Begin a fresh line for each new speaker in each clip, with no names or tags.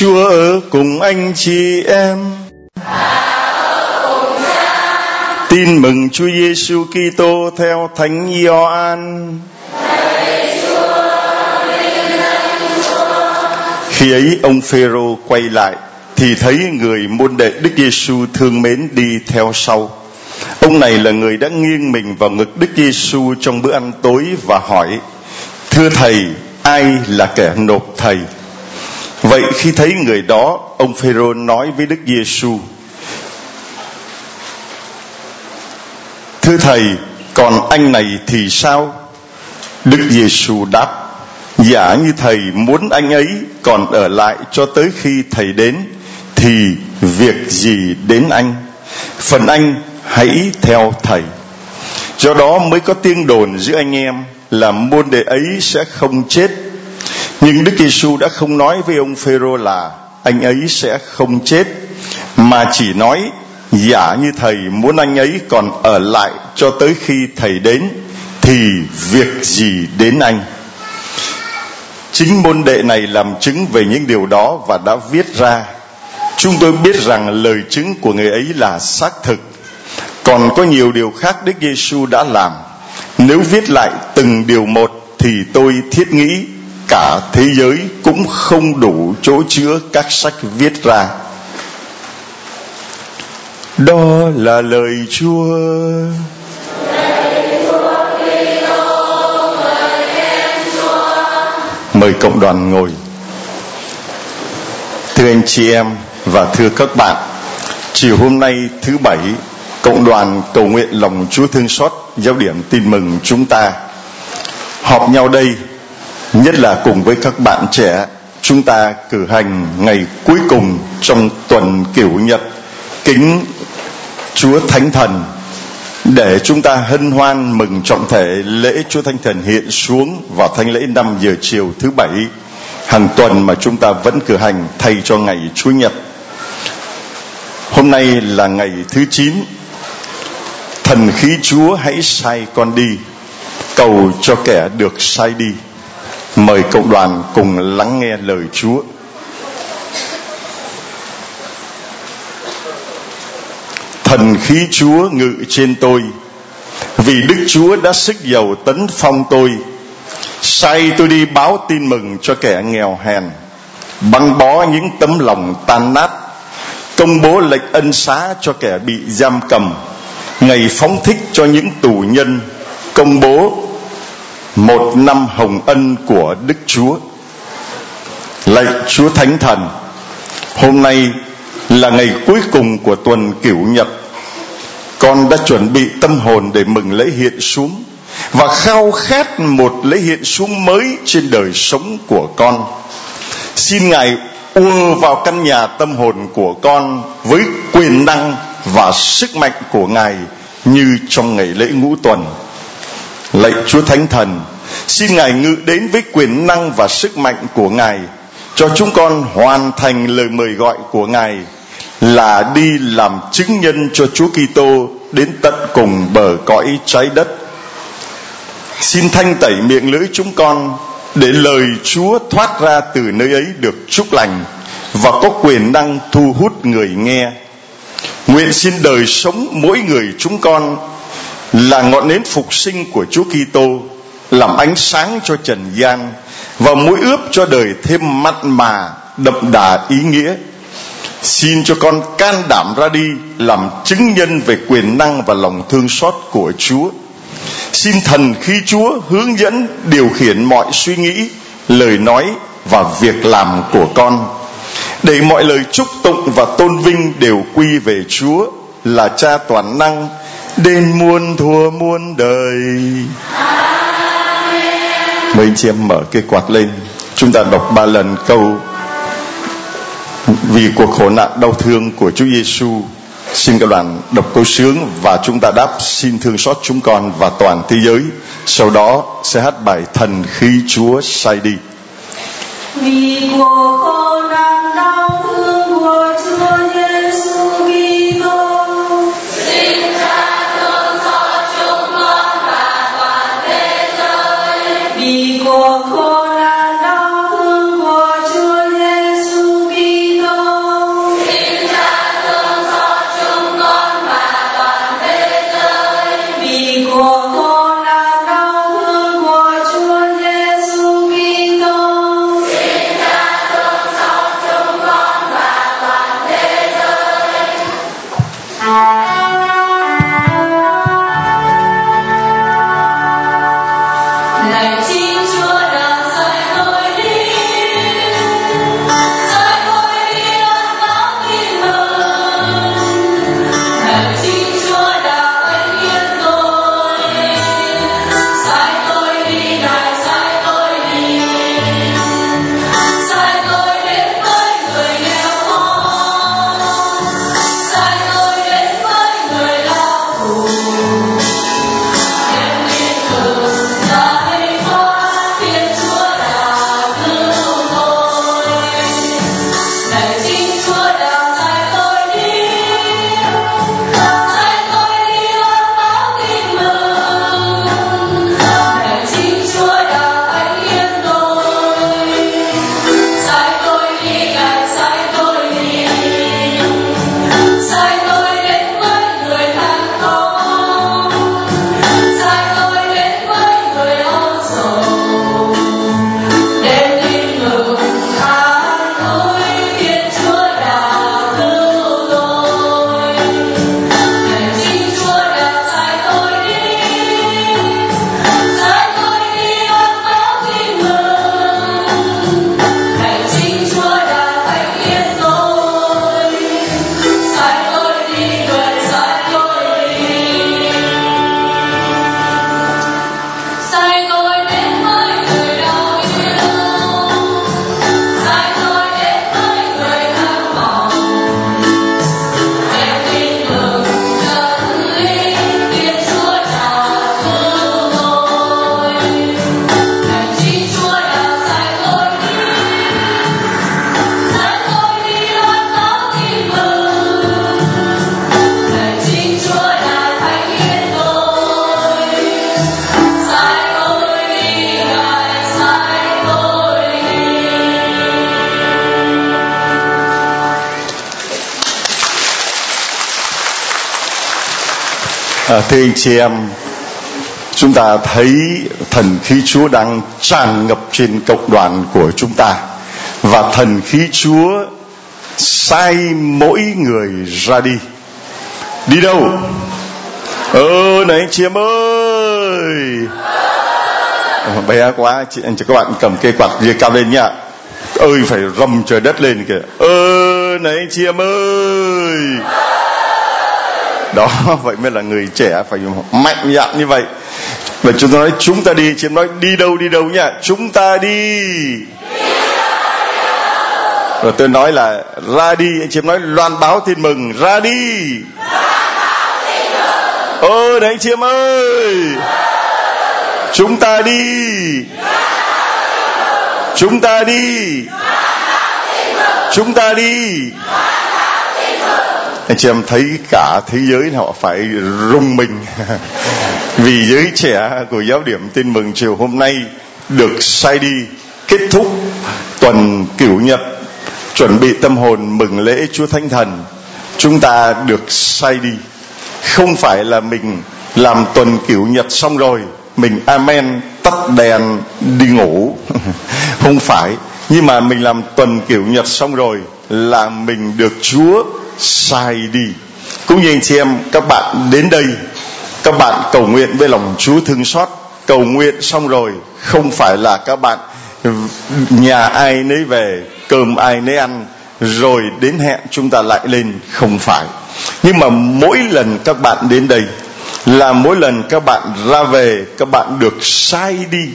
Chúa ở cùng anh chị em. Tin mừng Chúa Giêsu Kitô theo Thánh Gioan. Khi ấy ông Phêrô quay lại thì thấy người môn đệ Đức Giêsu thương mến đi theo sau. Ông này là người đã nghiêng mình vào ngực Đức Giêsu trong bữa ăn tối và hỏi: "Thưa thầy, ai là kẻ nộp thầy?" Vậy khi thấy người đó, ông Phêrô nói với Đức Giêsu: "Thưa thầy, còn anh này thì sao?" Đức Giêsu đáp: Giả như thầy muốn anh ấy còn ở lại cho tới khi thầy đến thì việc gì đến anh? Phần anh hãy theo thầy. Do đó mới có tiếng đồn giữa anh em là môn đệ ấy sẽ không chết. Nhưng Đức Giêsu đã không nói với ông Phêrô là anh ấy sẽ không chết, mà chỉ nói, giả như thầy muốn anh ấy còn ở lại cho tới khi thầy đến, thì việc gì đến anh? Chính môn đệ này làm chứng về những điều đó và đã viết ra. Chúng tôi biết rằng lời chứng của người ấy là xác thực. Còn có nhiều điều khác đức giêsu đã làm. Nếu viết lại từng điều một thì tôi thiết nghĩ cả thế giới cũng không đủ chỗ chứa các sách viết ra. Đó là lời chúa. Mời cộng đoàn ngồi. Thưa anh chị em và thưa các bạn, chiều hôm nay thứ bảy, cộng đoàn cầu nguyện lòng chúa thương xót, giáo điểm tin mừng chúng ta. Họp nhau đây nhất là cùng với các bạn trẻ chúng ta cử hành ngày cuối cùng trong tuần kiểu nhật kính chúa thánh thần để chúng ta hân hoan mừng trọng thể lễ Chúa Thánh Thần hiện xuống vào thánh lễ 5 giờ chiều thứ bảy hàng tuần mà chúng ta vẫn cử hành thay cho ngày Chúa Nhật. Hôm nay là ngày thứ 9. Thần khí Chúa hãy sai con đi, cầu cho kẻ được sai đi. Mời cộng đoàn cùng lắng nghe lời Chúa. thần khí Chúa ngự trên tôi, vì Đức Chúa đã sức dầu tấn phong tôi sai tôi đi báo tin mừng cho kẻ nghèo hèn, băng bó những tấm lòng tan nát, công bố lệnh ân xá cho kẻ bị giam cầm ngày phóng thích cho những tù nhân công bố một năm hồng ân của Đức Chúa. Lạy Chúa Thánh Thần, hôm nay là ngày cuối cùng của tuần cửu nhật con đã chuẩn bị tâm hồn để mừng lễ hiện xuống và khao khát một lễ hiện xuống mới trên đời sống của con. Xin ngài ùa vào căn nhà tâm hồn của con với quyền năng và sức mạnh của ngài như trong ngày lễ ngũ tuần lạy chúa thánh thần, xin ngài ngự đến với quyền năng và sức mạnh của ngài, cho chúng con hoàn thành lời mời gọi của ngài, là đi làm chứng nhân cho Chúa Kitô đến tận cùng bờ cõi trái đất. Xin thanh tẩy miệng lưỡi chúng con để lời Chúa thoát ra từ nơi ấy được chúc lành và có quyền năng thu hút người nghe. Nguyện xin đời sống mỗi người chúng con là ngọn nến phục sinh của Chúa Kitô, làm ánh sáng cho trần gian và mũi ướp cho đời thêm mặn mà, đậm đà ý nghĩa Xin cho con can đảm ra đi làm chứng nhân về quyền năng và lòng thương xót của Chúa. Xin thần khi Chúa hướng dẫn điều khiển mọi suy nghĩ, lời nói và việc làm của con. Để mọi lời chúc tụng và tôn vinh đều quy về Chúa là Cha toàn năng đến muôn thua muôn đời. Mời anh chị em mở cái quạt lên. Chúng ta đọc ba lần câu vì cuộc khổ nạn đau thương của Chúa Giêsu xin các đoàn đọc câu sướng và chúng ta đáp, xin thương xót chúng con và toàn thế giới sau đó sẽ hát bài thần khi Chúa sai đi
vì cuộc khổ nạn đau thương của Chúa Giêsu Kitô
giới
à, thưa anh chị em chúng ta thấy thần khí Chúa đang tràn ngập trên cộng đoàn của chúng ta. Và thần khí Chúa sai mỗi người ra đi. Đi đâu? Ơ này anh chị em ơi! Ờ, bé quá chị anh chị các bạn cầm cây quạt kia cao lên nhá. Ơi phải rầm trời đất lên kìa. Ơ này anh chị em ơi! Đó, vậy mới là người trẻ phải mạnh dạn như vậy. Và chúng ta nói, chúng ta đi. Chị nói, đi đâu đi đâu nhá chúng ta đi. Rồi tôi nói là, ra đi. Anh chị em nói, loan báo tin mừng. Ra đi. Ơ đấy anh chị em ơi. Chúng ta đi. Chúng ta đi. Chúng ta đi anh chị em thấy cả thế giới họ phải rung mình. Vì giới trẻ của giáo điểm tin mừng chiều hôm nay được sai đi, kết thúc tuần cửu nhật, chuẩn bị tâm hồn mừng lễ Chúa Thánh Thần. Chúng ta được sai đi. Không phải là mình làm tuần cửu nhật xong rồi, mình amen, tắt đèn, đi ngủ. Không phải. Nhưng mà mình làm tuần kiểu nhật xong rồi là mình được chúa sai đi. Cũng như anh chị em, các bạn đến đây, các bạn cầu nguyện với lòng chúa thương xót. Cầu nguyện xong rồi, không phải là các bạn nhà ai nấy về, cơm ai nấy ăn, rồi đến hẹn chúng ta lại lên. Không phải. Nhưng mà mỗi lần các bạn đến đây, là mỗi lần các bạn ra về, các bạn được sai đi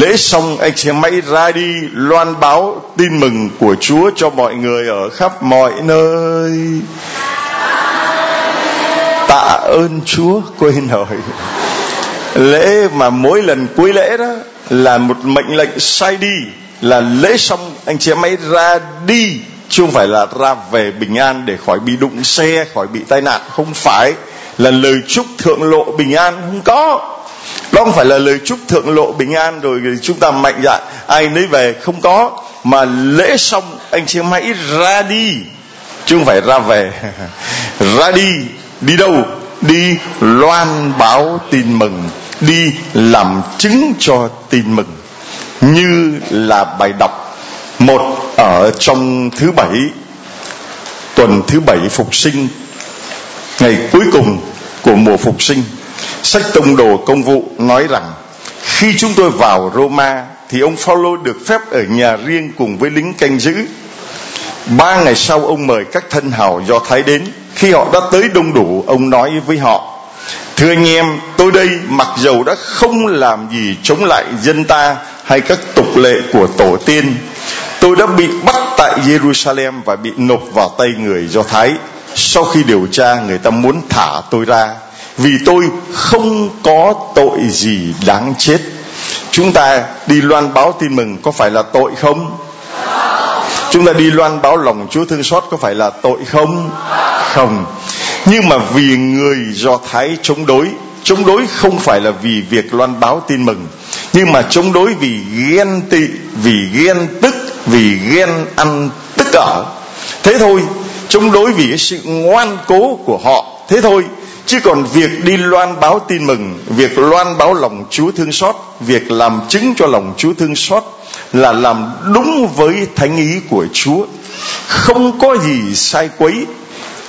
lễ xong, anh chị em hãy ra đi loan báo tin mừng của chúa cho mọi người ở khắp mọi nơi. Tạ ơn chúa, quên rồi. Lễ mà mỗi lần cuối lễ đó là một mệnh lệnh sai đi, là lễ xong, anh chị em hãy ra đi, chứ không phải là ra về bình an để khỏi bị đụng xe, khỏi bị tai nạn. Không phải. Là lời chúc thượng lộ bình an không có đó không phải là lời chúc thượng lộ bình an rồi chúng ta mạnh dạn. Ai nấy về không có, mà lễ xong anh chị em hãy ra đi. Chứ không phải ra về. Ra đi đi đâu? Đi loan báo tin mừng. Đi làm chứng cho tin mừng. Như là bài đọc một ở trong thứ bảy, tuần thứ bảy phục sinh, ngày cuối cùng của mùa phục sinh sách tông đồ công vụ nói rằng, khi chúng tôi vào Roma thì ông Phaolô được phép ở nhà riêng cùng với lính canh giữ. Ba ngày sau ông mời các thân hào do thái đến. Khi họ đã tới đông đủ, ông nói với họ, thưa anh em, tôi đây mặc dầu đã không làm gì chống lại dân ta hay các tục lệ của tổ tiên, tôi đã bị bắt tại Jerusalem và bị nộp vào tay người do thái. Sau khi điều tra, người ta muốn thả tôi ra vì tôi không có tội gì đáng chết. Chúng ta đi loan báo tin mừng có phải là tội không? Chúng ta đi loan báo lòng chúa thương xót có phải là tội không? Không. Nhưng mà vì người do thái chống đối chống đối không phải là vì việc loan báo tin mừng, nhưng mà chống đối vì ghen tị, vì ghen tức, vì ghen ăn tức ở. Thế thôi, chống đối vì cái sự ngoan cố của họ. Thế thôi chứ còn việc đi loan báo tin mừng, việc loan báo lòng chúa thương xót, việc làm chứng cho lòng chúa thương xót là làm đúng với thánh ý của chúa. Không có gì sai quấy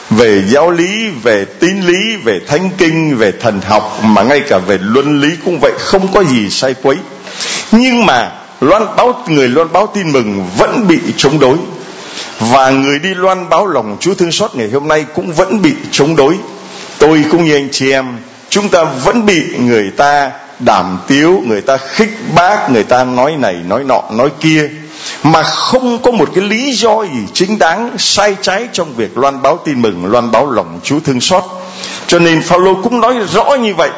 về giáo lý, về tín lý, về thánh kinh, về thần học, mà ngay cả về luân lý cũng vậy, không có gì sai quấy. Nhưng mà loan báo, người loan báo tin mừng vẫn bị chống đối. Và người đi loan báo lòng Chúa thương xót ngày hôm nay cũng vẫn bị chống đối. Tôi cũng như anh chị em, chúng ta vẫn bị người ta đảm tiếu, người ta khích bác, người ta nói này nói nọ nói kia mà không có một cái lý do gì chính đáng sai trái trong việc loan báo tin mừng, loan báo lòng Chúa thương xót. Cho nên Phaolô cũng nói rõ như vậy.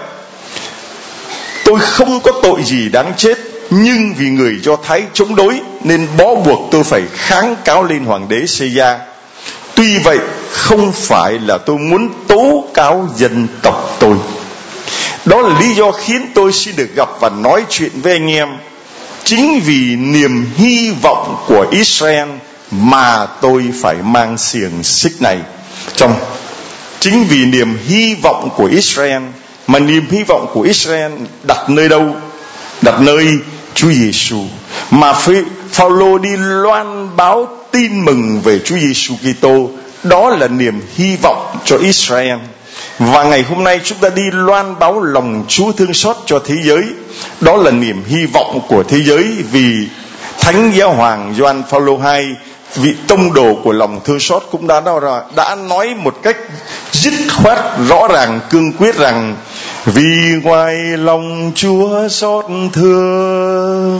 Tôi không có tội gì đáng chết nhưng vì người do thái chống đối nên bó buộc tôi phải kháng cáo lên hoàng đế Sê-gia. Tuy vậy, không phải là tôi muốn tố cáo dân tộc tôi. Đó là lý do khiến tôi xin được gặp và nói chuyện với anh em. Chính vì niềm hy vọng của Israel mà tôi phải mang xiềng xích này trong, chính vì niềm hy vọng của Israel, mà niềm hy vọng của Israel đặt nơi đâu đặt nơi Chúa Giêsu mà Phaolô đi loan báo tin mừng về Chúa Giêsu Kitô. Đó là niềm hy vọng cho Israel. Và ngày hôm nay chúng ta đi loan báo lòng Chúa thương xót cho thế giới. Đó là niềm hy vọng của thế giới vì Thánh Giáo Hoàng Gioan Phaolô II vị tông đồ của lòng thương xót cũng đã đã, đã nói một cách dứt khoát rõ ràng cương quyết rằng vì ngoài lòng Chúa xót thương.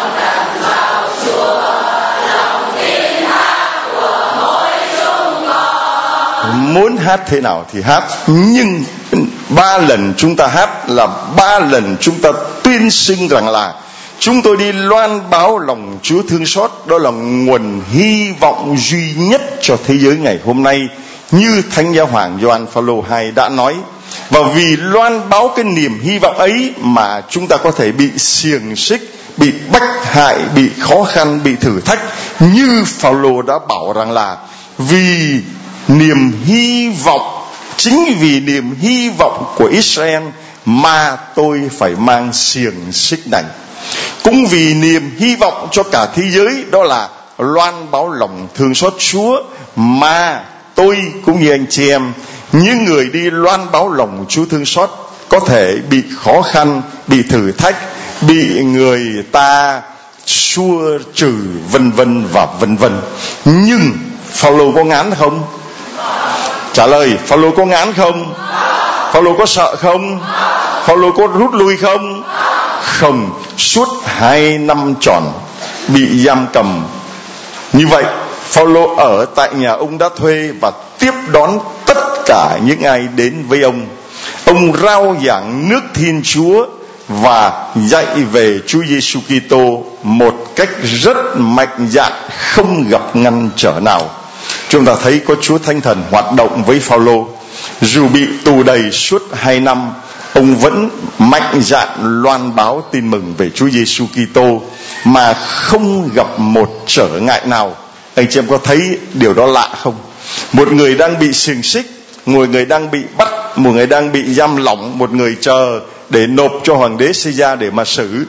muốn hát thế nào thì hát. Nhưng ba lần chúng ta hát là ba lần chúng ta tuyên xưng rằng là chúng tôi đi loan báo lòng Chúa thương xót. Đó là nguồn hy vọng duy nhất cho thế giới ngày hôm nay. Như Thánh Giáo Hoàng Gioan Phaolô II đã nói. Và vì loan báo cái niềm hy vọng ấy mà chúng ta có thể bị xiềng xích, bị bách hại, bị khó khăn, bị thử thách. Như Phaolô đã bảo rằng là vì niềm hy vọng chính vì niềm hy vọng của Israel mà tôi phải mang xiềng xích này cũng vì niềm hy vọng cho cả thế giới đó là loan báo lòng thương xót Chúa mà tôi cũng như anh chị em những người đi loan báo lòng Chúa thương xót có thể bị khó khăn, bị thử thách, bị người ta xua trừ vân vân và vân vân. Nhưng Phaolô có ngán không? Trả lời, Phaolô có ngán không? Phaolô có sợ không? Phaolô có rút lui không? Không, suốt hai năm tròn bị giam cầm. Như vậy, Phaolô ở tại nhà ông đã thuê và tiếp đón tất cả những ai đến với ông. Ông rao giảng nước Thiên Chúa và dạy về Chúa Giêsu Kitô một cách rất mạnh dạn không gặp ngăn trở nào chúng ta thấy có Chúa Thánh Thần hoạt động với Phaolô. Dù bị tù đầy suốt hai năm, ông vẫn mạnh dạn loan báo tin mừng về Chúa Giêsu Kitô mà không gặp một trở ngại nào. Anh chị em có thấy điều đó lạ không? Một người đang bị xiềng xích, một người đang bị bắt, một người đang bị giam lỏng, một người chờ để nộp cho hoàng đế Caesar để mà xử.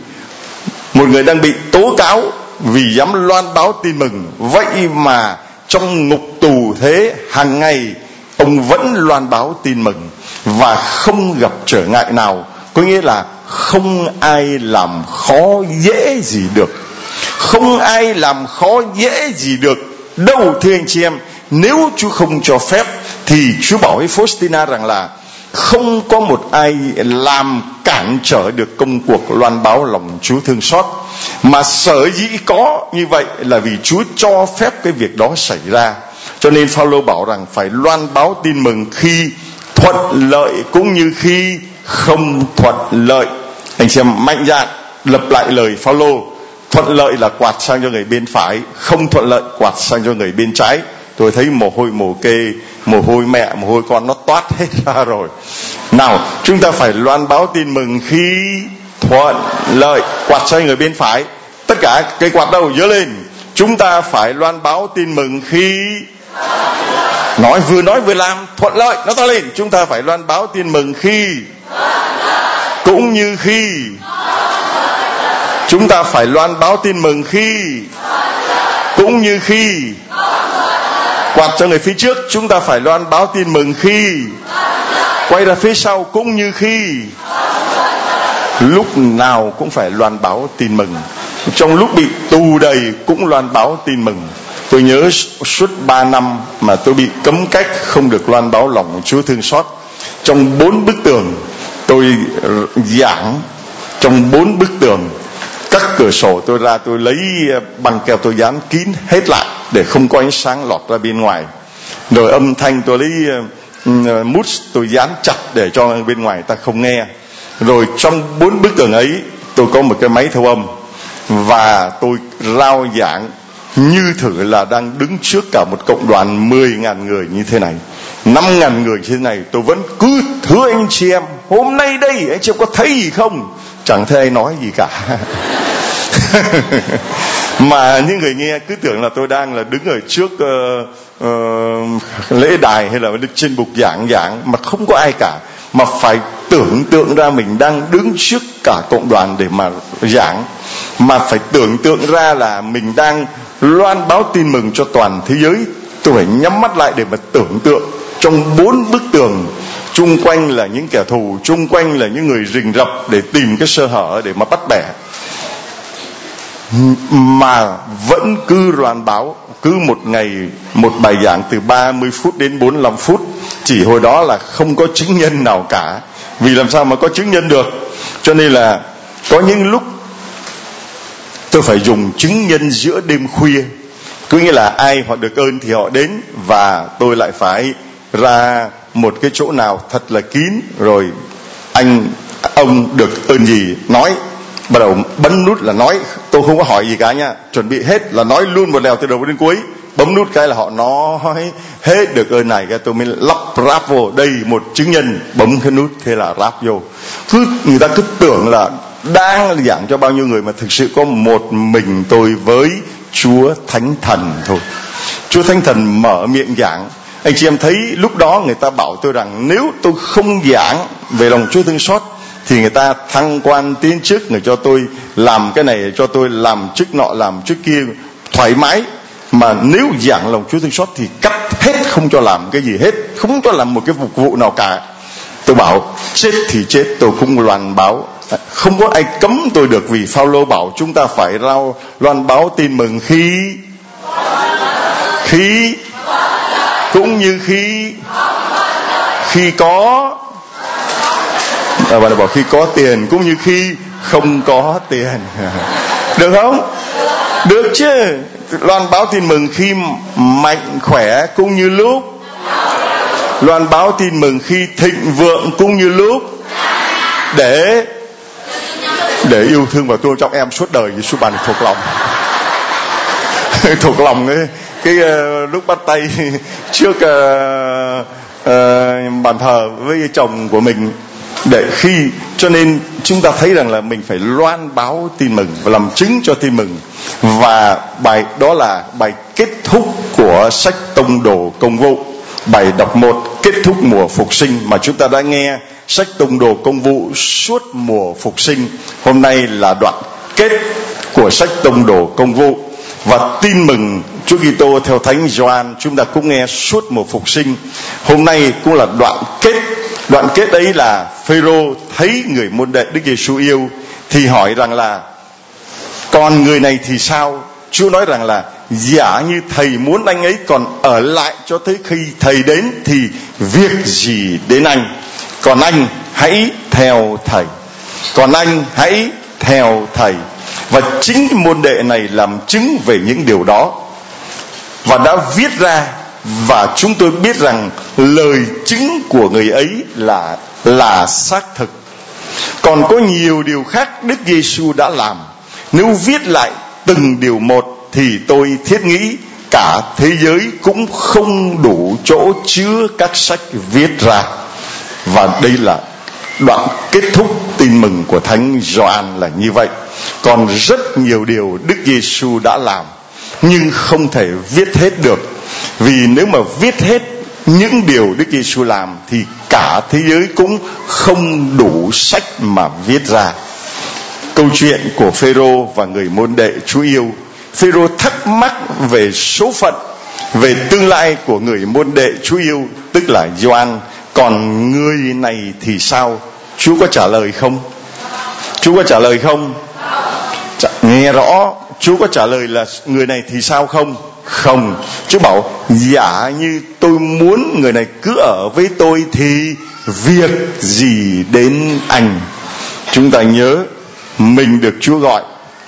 Một người đang bị tố cáo vì dám loan báo tin mừng. Vậy mà trong ngục tù thế, hàng ngày, ông vẫn loan báo tin mừng và không gặp trở ngại nào. Có nghĩa là không ai làm khó dễ gì được. Không ai làm khó dễ gì được. Đâu, thưa anh chị em, nếu Chúa không cho phép, thì Chúa bảo với Faustina rằng là không có một ai làm cản trở được công cuộc loan báo lòng Chúa thương xót. Mà sở dĩ có như vậy là vì Chúa cho phép cái việc đó xảy ra. Cho nên Phaolô bảo rằng phải loan báo tin mừng khi thuận lợi cũng như khi không thuận lợi. Anh xem mạnh dạn lập lại lời Phaolô. Thuận lợi là quạt sang cho người bên phải, không thuận lợi quạt sang cho người bên trái. Tôi thấy mồ hôi mồ kê mồ hôi mẹ, mồ hôi con nó toát hết ra rồi. Nào, chúng ta phải loan báo tin mừng khi thuận lợi. Quạt xoay người bên phải. Tất cả cây quạt đâu? Dỡ lên. Chúng ta phải loan báo tin mừng khi nói vừa nói vừa làm thuận lợi. Nó to lên. Chúng ta phải loan báo tin mừng khi cũng như khi chúng ta phải loan báo tin mừng khi cũng như khi quạt cho người phía trước, chúng ta phải loan báo tin mừng khi, quay ra phía sau cũng như khi. Lúc nào cũng phải loan báo tin mừng. Trong lúc bị tù đầy cũng loan báo tin mừng. Tôi nhớ suốt ba năm mà tôi bị cấm cách không được loan báo lòng Chúa thương xót. Trong bốn bức tường tôi ờ, giảng, trong bốn bức tường, các cửa sổ tôi ra tôi lấy ờ, băng keo tôi dán kín hết lại để không có ánh sáng lọt ra bên ngoài. Rồi âm thanh tôi lấy uh, mút tôi dán chặt để cho bên ngoài ta không nghe. Rồi trong bốn bức tường ấy tôi có một cái máy thu âm và tôi rao giảng như thử là đang đứng trước cả một cộng đoàn 10.000 người như thế này. 5.000 người như thế này tôi vẫn cứ thưa anh chị em hôm nay đây anh chị em có thấy gì không? Chẳng thấy ai nói gì cả. mà những người nghe cứ tưởng là tôi đang là đứng ở trước uh, uh, lễ đài hay là đứng trên bục giảng giảng mà không có ai cả. Mà phải tưởng tượng ra mình đang đứng trước cả cộng đoàn để mà giảng. Mà phải tưởng tượng ra là mình đang loan báo tin mừng cho toàn thế giới. Tôi phải nhắm mắt lại để mà tưởng tượng. Trong bốn bức tường chung quanh là những kẻ thù chung quanh là những người rình rập để tìm cái sơ hở để mà bắt bẻ mà vẫn cứ loan báo, cứ một ngày, một bài giảng từ 30 phút đến 45 phút. Chỉ hồi đó là không có chứng nhân nào cả. Vì làm sao mà có chứng nhân được? Cho nên là có những lúc tôi phải dùng chứng nhân giữa đêm khuya. Cứ nghĩa là ai họ được ơn thì họ đến và tôi lại phải ra một cái chỗ nào thật là kín. Rồi anh, ông được ơn gì nói, bắt đầu bấm nút là nói tôi không có hỏi gì cả nha. Chuẩn bị hết là nói luôn một lèo từ đầu đến cuối. Bấm nút cái là họ nói hết được ơn này cái. Tôi mới lắp ráp vô. Đây một chứng nhân. Bấm cái nút thế là ráp vô. Cứ người ta cứ tưởng là đang giảng cho bao nhiêu người mà thực sự có một mình tôi với Chúa Thánh Thần thôi. Chúa Thánh Thần mở miệng giảng. Anh chị em thấy lúc đó người ta bảo tôi rằng nếu tôi không giảng về lòng Chúa thương xót thì người ta thăng quan tiến chức người cho tôi làm cái này cho tôi, làm chức nọ, làm chức kia thoải mái. Mà nếu giảng lòng Chúa thương xót thì cắt hết không cho làm cái gì hết, không cho làm một cái phục vụ nào cả. Tôi bảo, chết thì chết, tôi cũng loan báo. Không có ai cấm tôi được vì Phaolô bảo chúng ta phải rao loan báo tin mừng khi khi cũng như khi khi có Ờ, và bảo khi có tiền cũng như khi không có tiền. Được không? Được chứ. Loan báo tin mừng khi mạnh khỏe cũng như lúc. Loan báo tin mừng khi thịnh vượng cũng như lúc. Để để yêu thương và tôn trọng em suốt đời Giêsu bàn thuộc lòng. Thuộc lòng cái cái uh, lúc bắt tay trước uh, uh, bàn thờ với chồng của mình để khi, cho nên chúng ta thấy rằng là mình phải loan báo tin mừng và làm chứng cho tin mừng. Và bài đó là bài kết thúc của sách tông đồ công vụ. Bài đọc một, kết thúc mùa phục sinh. Mà chúng ta đã nghe sách tông đồ công vụ suốt mùa phục sinh. Hôm nay là đoạn kết của sách tông đồ công vụ. Và tin mừng Chúa Kitô theo Thánh Gioan, chúng ta cũng nghe suốt mùa phục sinh. Hôm nay cũng là đoạn kết đoạn kết ấy là Phêrô thấy người môn đệ Đức Giêsu yêu thì hỏi rằng là, còn người này thì sao? Chúa nói rằng là, giả như thầy muốn anh ấy còn ở lại cho tới khi thầy đến thì việc gì đến anh? Còn anh hãy theo thầy. Còn anh hãy theo thầy. Và chính môn đệ này làm chứng về những điều đó. Và đã viết ra và chúng tôi biết rằng lời chứng của người ấy là là xác thực. Còn có nhiều điều khác Đức Giêsu đã làm. Nếu viết lại từng điều một thì tôi thiết nghĩ cả thế giới cũng không đủ chỗ chứa các sách viết ra. Và đây là đoạn kết thúc tin mừng của thánh Gioan là như vậy. Còn rất nhiều điều Đức Giêsu đã làm, nhưng không thể viết hết được vì nếu mà viết hết những điều Đức Giêsu làm thì cả thế giới cũng không đủ sách mà viết ra. Câu chuyện của Phêrô và người môn đệ Chúa yêu, Phêrô thắc mắc về số phận, về tương lai của người môn đệ Chúa yêu, tức là Gioan. Còn người này thì sao? Chúa có trả lời không? Chúa có trả lời không? Nghe rõ. Chúa có trả lời là người này thì sao không? Không, Chúa bảo, giả như tôi muốn người này cứ ở với tôi thì việc gì đến anh? Chúng ta nhớ, mình được Chúa gọi,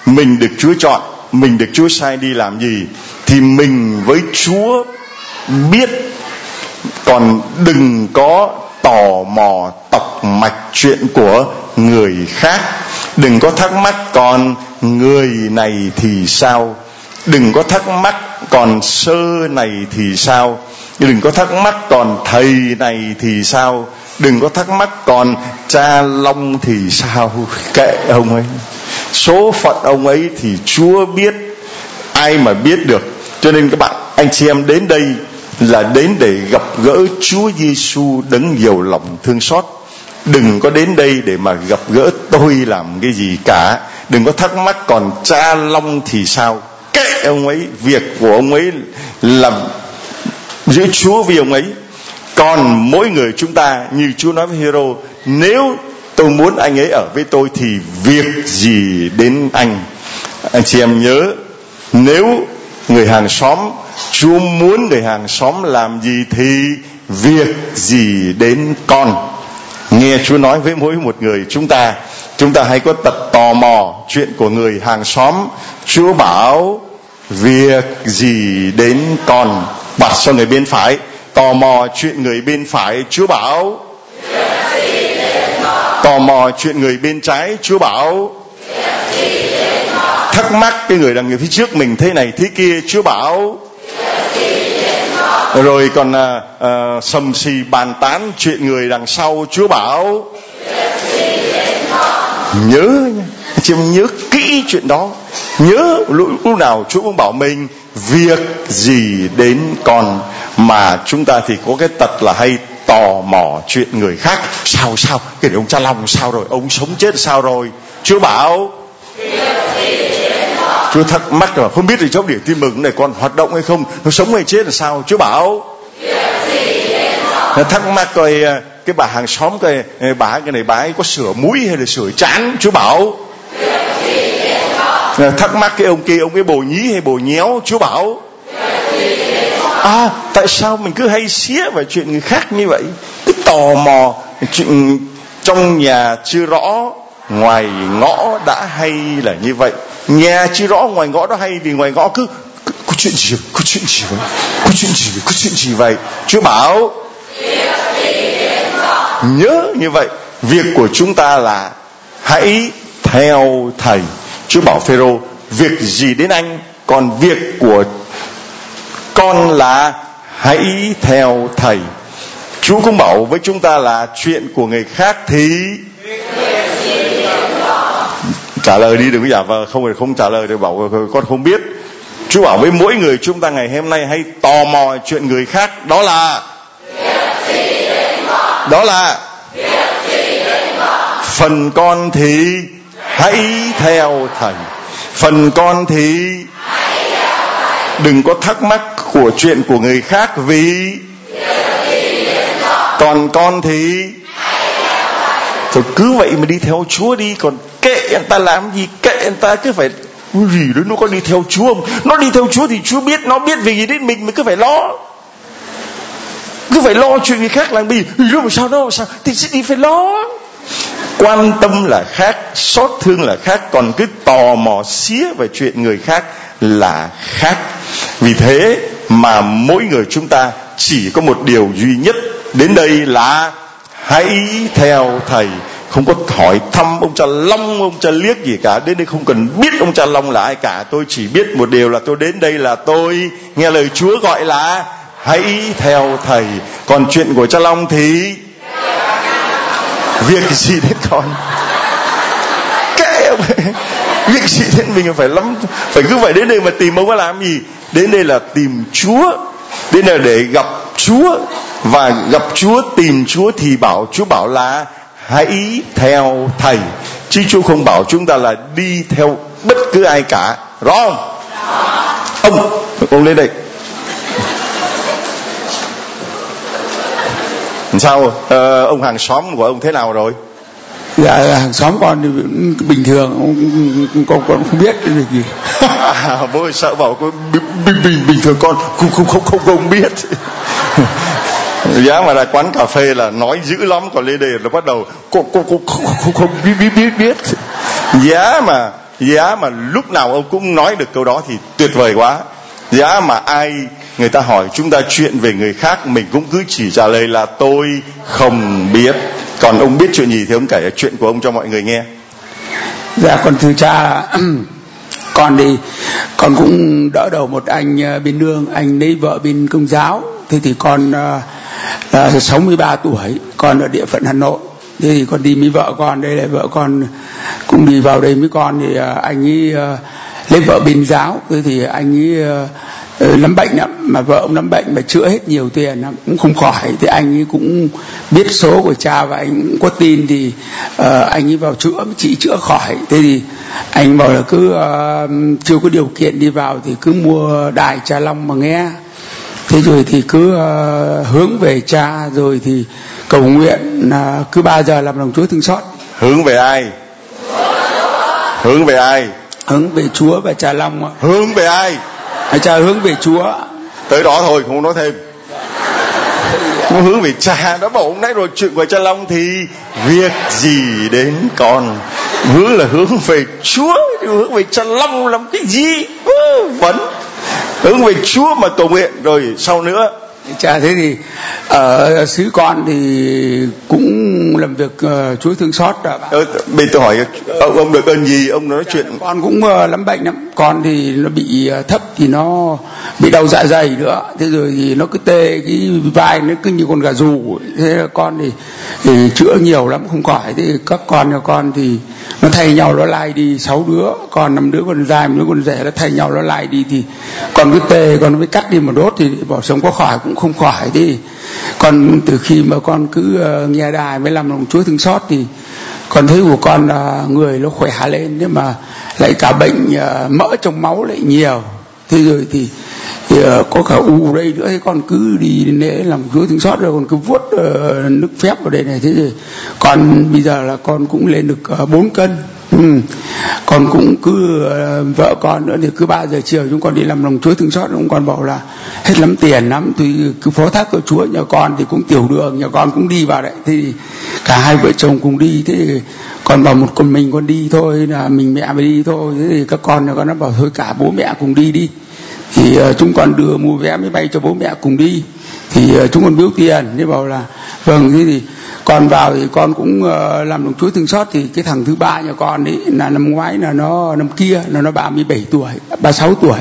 mình được Chúa chọn, mình được Chúa sai đi làm gì thì mình với Chúa biết. Còn đừng có tò mò tọc mạch chuyện của người khác. Đừng có thắc mắc, còn người này thì sao? Đừng có thắc mắc còn sơ này thì sao? Đừng có thắc mắc còn thầy này thì sao? Đừng có thắc mắc còn cha long thì sao? Kệ ông ấy. Số phận ông ấy thì chúa biết, ai mà biết được. Cho nên các bạn, anh chị em đến đây là đến để gặp gỡ Chúa Giêsu đấng nhiều lòng thương xót. Đừng có đến đây để mà gặp gỡ tôi làm cái gì cả. Đừng có thắc mắc còn cha long thì sao? Kệ ông ấy, việc của ông ấy là giữa Chúa với ông ấy. Còn mỗi người chúng ta, như Chúa nói với Hero nếu tôi muốn anh ấy ở với tôi thì việc gì đến anh? Anh chị em nhớ, nếu người hàng xóm, Chúa muốn người hàng xóm làm gì thì việc gì đến con? Nghe Chúa nói với mỗi một người chúng ta chúng ta hãy có tật tò mò chuyện của người hàng xóm. Chúa bảo việc gì đến con bật cho người bên phải? Tò mò chuyện người bên phải Chúa bảo. Tò mò chuyện người bên trái Chúa bảo. Thắc mắc cái người đằng người phía trước mình thế này thế kia Chúa bảo. Rồi còn à, à, sầm xì bàn tán chuyện người đằng sau Chúa bảo nhớ nha. Chị nhớ kỹ chuyện đó. Nhớ lúc, nào Chúa cũng bảo mình việc gì đến con mà chúng ta thì có cái tật là hay tò mò chuyện người khác. Sao sao? Cái ông cha long sao rồi? Ông sống chết sao rồi? Chúa bảo Chúa thắc mắc rồi không biết thì trong điểm tin mừng này còn hoạt động hay không? Nó sống hay chết là sao? Chúa bảo thắc mắc coi ờ, cái bà hàng xóm coi ờ, bà cái này bà ấy có sửa mũi hay là sửa chán Chúa bảo. Thắc mắc cái ông kia ông cái bồ nhí hay bồ nhéo Chúa bảo. À tại sao mình cứ hay xía vào chuyện người khác như vậy? Cứ tò mò chuyện trong nhà chưa rõ ngoài ngõ đã hay là như vậy? Nhà chưa rõ ngoài ngõ đó hay vì ngoài ngõ cứ, cứ có chuyện gì có chuyện gì vậy? Có chuyện gì vậy? Có chuyện gì vậy? Chúa bảo nhớ như vậy, việc của chúng ta là hãy theo thầy. Chúa bảo phêrô, việc gì đến anh, còn việc của con là hãy theo thầy. Chúa cũng bảo với chúng ta là chuyện của người khác thì trả lời đi, đừng có giả vờ, không thì không trả lời thì bảo con không biết. Chúa bảo với mỗi người chúng ta ngày hôm nay hay tò mò chuyện người khác, đó là đó là phần con thì hãy theo thầy. Phần con thì đừng có thắc mắc của chuyện của người khác vì còn con thì rồi cứ vậy mà đi theo Chúa đi, còn kệ anh ta làm gì, kệ anh ta, cứ phải gì đấy, nó có đi theo Chúa không? Nó đi theo Chúa thì Chúa biết, nó biết vì gì đến mình mình cứ phải lo cứ phải lo chuyện người khác làm gì? Nó mà sao đâu sao? Thì sẽ đi phải lo. Quan tâm là khác, xót thương là khác, còn cứ tò mò xía về chuyện người khác là khác. Vì thế mà mỗi người chúng ta chỉ có một điều duy nhất. Đến đây là hãy theo thầy. Không có hỏi thăm ông cha long, ông cha liếc gì cả. Đến đây không cần biết ông cha long là ai cả. Tôi chỉ biết một điều là tôi đến đây là tôi. Nghe lời chúa gọi là hãy theo thầy. Còn chuyện của cha long thì? Việc gì đến con? Kệ ông việc gì đến mình phải lắm. Phải cứ vậy đến đây mà tìm ông có làm gì? Đến đây là tìm chúa. Đến đây là để gặp chúa. Và gặp chúa, tìm chúa thì bảo chúa bảo là hãy theo thầy. Chứ chúa không bảo chúng ta là đi theo bất cứ ai cả. Rõ không? Ông ông lên đây. Sao ờ, ông hàng xóm của ông thế nào rồi?
Dạ hàng xóm con thì bình thường con con không biết cái gì.
À, bố sợ bảo con bình bình bình thường con không không không không, không biết. Giá mà ra quán cà phê là nói dữ lắm còn lên đây là bắt đầu cô cô cô không không, không biết biết biết biết. Giá mà giá mà lúc nào ông cũng nói được câu đó thì tuyệt vời quá giá mà ai, người ta hỏi chúng ta chuyện về người khác, mình cũng cứ chỉ trả lời là tôi không biết. Còn ông biết chuyện gì thì ông kể chuyện của ông cho mọi người nghe.
Dạ con thưa cha, con đi con cũng đỡ đầu một anh ờ, bên nương, anh lấy vợ bên công giáo. Thế thì con ờ, ờ, là 63 tuổi, con ở địa phận hà nội. Thế thì con đi với vợ con, đây là vợ con cũng đi vào đây với con thì anh ấy lấy vợ bên giáo thì anh ấy ờ, lắm bệnh lắm. Mà vợ ông lắm bệnh mà chữa hết nhiều tiền lắm cũng không khỏi. Thì anh ấy cũng biết số của cha và anh cũng có tin thì uh, anh ấy vào chữa chị chữa khỏi. Thế thì anh bảo là cứ uh, chưa có điều kiện đi vào thì cứ mua đài trà long mà nghe. Thế rồi thì cứ uh, hướng về cha. Rồi thì cầu nguyện uh, cứ ba giờ làm lòng chúa thương xót.
Hướng về ai? Hướng về ai?
Hướng về chúa và cha long ạ.
Hướng về ai?
Hãy cha hướng về chúa
tới đó thôi không nói thêm. Nó hướng về cha. Đó bảo ông nãy rồi chuyện của cha long thì việc gì đến con? Hướng là hướng về chúa hướng về cha long làm cái gì? Vẫn hướng về chúa mà cầu nguyện. Rồi sau nữa
cha thế thì ở xứ con thì cũng làm việc uh, chúa thương xót à
ờ, bây tôi hỏi ông, ông được ơn gì? Ông nói chuyện.
con cũng uh, lắm bệnh lắm. Con thì nó bị uh, thấp thì nó bị đau dạ dày nữa. Thế rồi thì nó cứ tê cái vai nó cứ như con gà rù. Thế là con thì, thì chữa nhiều lắm không khỏi. Thì các con nhà con thì nó thay nhau nó lai đi sáu đứa. Còn năm đứa con dài một đứa con rẻ nó thay nhau nó lai đi thì còn cứ tê còn mới cắt đi một đốt thì bỏ sống có khỏi cũng không khỏi đi. Còn từ khi mà con cứ uh, nghe đài mới làm lòng chúa thương xót thì con thấy của con là người nó khỏe lên. Nhưng mà lại cả bệnh uh, mỡ trong máu lại nhiều thế rồi thì, thì uh, có cả u đây nữa. Thế con cứ đi lễ làm chúa thương xót rồi còn cứ vuốt uh, nước phép vào đây này. Thế rồi còn bây giờ là con cũng lên được uh, 4 cân. Ừ. còn cũng cứ ờ, vợ con nữa thì cứ ba giờ chiều chúng con đi làm lòng chúa thương xót, chúng con bảo là hết lắm tiền lắm, thì cứ phó thác cho chúa nhà con thì cũng tiểu đường nhà con cũng đi vào đấy. Thì cả hai vợ chồng cùng đi, thế thì còn bảo một con mình con đi thôi, là mình mẹ mới đi thôi. Thế thì các con nhà con nó bảo thôi cả bố mẹ cùng đi đi. Thì ờ, chúng con đưa mua vé máy bay cho bố mẹ cùng đi. Thì ờ, chúng con biếu tiền, thế bảo là vâng thế thì con vào thì con cũng ờ, làm đồng chúa thương xót thì cái thằng thứ ba nhà con ấy là năm ngoái là nó, năm kia là nó 37 tuổi 36 tuổi.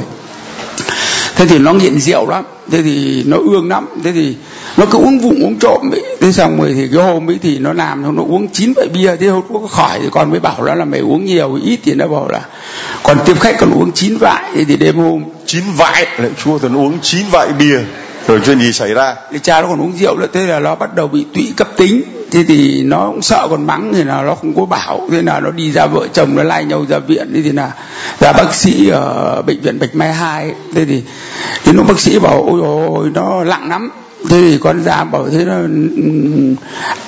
Thế thì nó nghiện rượu lắm, thế thì nó ương lắm, thế thì nó cứ uống vụng uống trộm ấy. Thế xong rồi thì cái hôm ấy thì nó làm, nó uống chín vại bia, thế hôm có khỏi thì con mới bảo nó là mày uống nhiều, ít thì nó bảo là còn tiếp khách còn uống chín vại. Thế thì đêm hôm
chín vại? Lại chua thì nó uống chín vại bia rồi chuyện gì xảy ra?
Thì cha nó còn uống rượu nữa, thế là nó bắt đầu bị tụy cấp tính. Thế thì nó cũng sợ còn mắng thì là nó không có bảo. Thế là nó đi ra vợ chồng, nó lai nhau ra viện. Thế thì là ra bác sĩ ở bệnh viện bạch mai hai thế thì thì nó bác sĩ bảo, ôi ôi, nó nặng lắm thì con ra bảo thế nó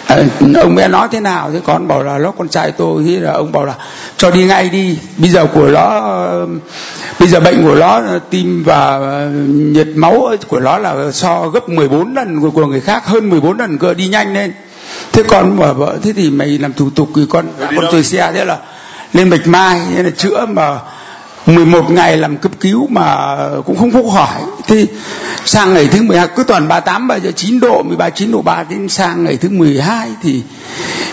à, ông bé nói thế nào? Thế con bảo là nó con trai tôi thế là ông bảo là cho đi ngay đi bây giờ của nó bây giờ bệnh của nó tim và nhiệt máu của nó là so gấp 14 lần của, của người khác hơn 14 lần cơ đi nhanh lên. Thế con bảo vợ thế thì mày làm thủ tục thì con con tôi xe thế là lên bạch mai thế là chữa mà 11 ngày làm cấp cứu mà cũng không có khỏi thì sang ngày thứ 12 cứ tuần 38 bây giờ 9 độ 13 9 độ 3 đến sang ngày thứ 12 thì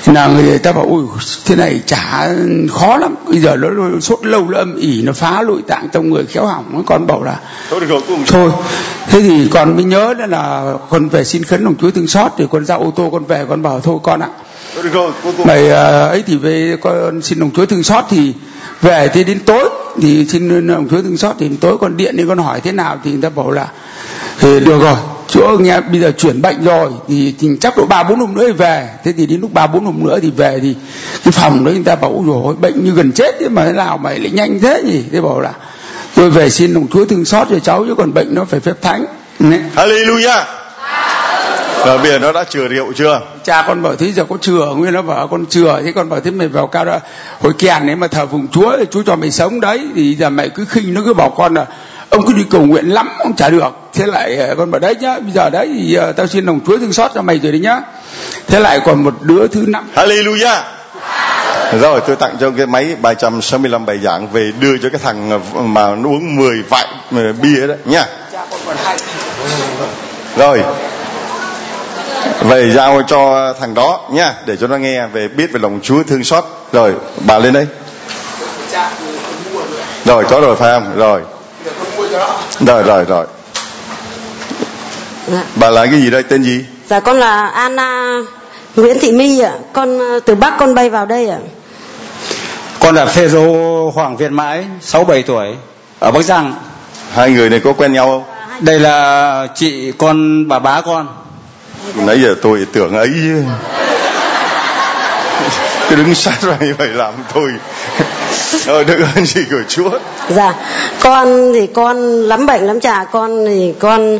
là người ta bảo ôi thế này chả khó lắm. Bây giờ nó, nó sốt lâu nó âm ỉ nó phá nội tạng trong người khéo hỏng. Con bảo là
thôi được rồi cũng
thôi thế thì con mới nhớ đó là con về xin khấn đồng chúa thương xót thì con ra ô tô con về con bảo thôi con ạ.
thôi
mày à, ấy thì về con xin đồng chúa thương xót thì về thì đến tối thì xin đồng chúa thương xót thì đến tối con điện đi con hỏi thế nào thì người ta bảo là thì được rồi chỗ nghe bây giờ chuyển bệnh rồi thì, thì chắc độ ba bốn hôm nữa thì về. Thế thì đến lúc ba bốn hôm nữa thì về thì cái phòng đấy người ta bảo rồi bệnh như gần chết thế mà thế nào mày lại nhanh thế nhỉ? Thế bảo là tôi về xin đồng chúa thương xót cho cháu chứ còn bệnh nó phải phép thánh.
Hallelujah rồi bây giờ nó đã chừa rượu chưa?
Cha con bảo thế giờ có chừa nguyên nó bảo con chừa. Thế con bảo thế mày vào cao đó hồi kèn nếu mà thờ vùng chúa chúa cho mày sống đấy. Thì giờ mày cứ khinh nó cứ bảo con là ông cứ đi cầu nguyện lắm ông chả được. Thế lại ờ, con bảo đấy nhá bây giờ đấy thì uh, tao xin đồng chúa thương xót cho mày rồi đấy nhá. Thế lại còn một đứa thứ năm.
Hallelujah. Rồi tôi tặng cho cái máy 365 bài giảng về đưa cho cái thằng mà nó uống 10 vại ờ, bia đó nha rồi về giao cho thằng đó nha để cho nó nghe về biết về lòng Chúa thương xót. Rồi bà lên đây. Rồi có rồi phải không? Rồi. Rồi rồi rồi.
Dạ.
bà là cái gì đây? Tên gì?
Dạ con là Anna Nguyễn Thị My ạ. Con ờ, từ Bắc con bay vào đây ạ.
con là Phêrô Hoàng Việt Mãi 67 tuổi ở Bắc Giang.
Hai người này có quen nhau không?
Đây là chị con bà bá con
nãy giờ tôi tưởng ấy cứ đứng sát ra như vậy làm tôi ờ được ơn gì của Chúa
Dạ, con thì con lắm bệnh lắm chả con thì con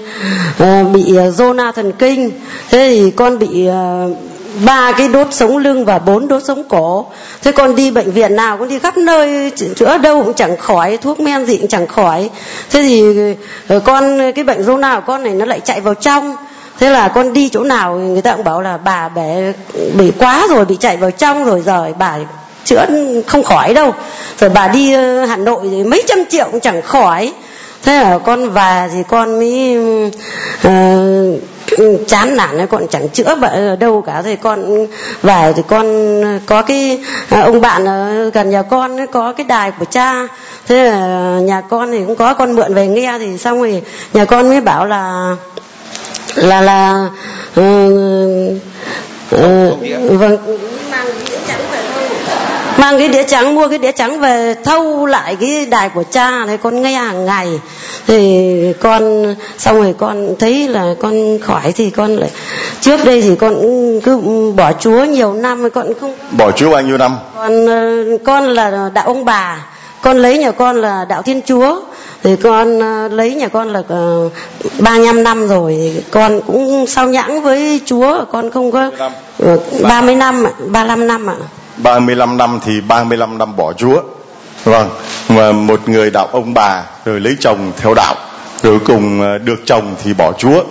uh, bị ờ, zona thần kinh. Thế thì con bị ờ, ba cái đốt sống lưng và bốn đốt sống cổ. Thế con đi bệnh viện nào con đi khắp nơi chữa đâu cũng chẳng khỏi, thuốc men gì cũng chẳng khỏi. Thế thì ờ, con cái bệnh zona của con này nó lại chạy vào trong. Thế là con đi chỗ nào người ta cũng bảo là bà bể bị quá rồi bị chạy vào trong rồi rồi bà chữa không khỏi đâu. Rồi bà đi ờ, Hà Nội thì mấy trăm triệu cũng chẳng khỏi. Thế là con và thì con mới uh, chán nản ấy, con chẳng chữa bệnh ở đâu cả. Thì con về thì con có cái ờ, ông bạn ở gần nhà con ấy, có cái đài của cha. Thế là nhà con thì cũng có con mượn về nghe thì xong rồi nhà con mới bảo là là là uh, uh, vâng. Mang cái đĩa trắng mua cái đĩa trắng về thâu lại cái đài của cha này con nghe hàng ngày. Thì con xong rồi con thấy là con khỏi thì con lại trước đây thì con cứ bỏ chúa nhiều năm rồi con không
bỏ Chúa bao nhiêu năm?
Con ờ, con là đạo ông bà. Con lấy nhà con là đạo thiên chúa thì con ờ, lấy nhà con là ờ, ba 35 năm rồi. Con cũng sao nhãng với chúa con không có ờ, ba mươi năm ạ, ba 35 năm ạ.
35 năm thì 35 năm bỏ Chúa. Vâng mà một người đạo ông bà rồi lấy chồng theo đạo rồi cùng ờ, được chồng thì bỏ Chúa.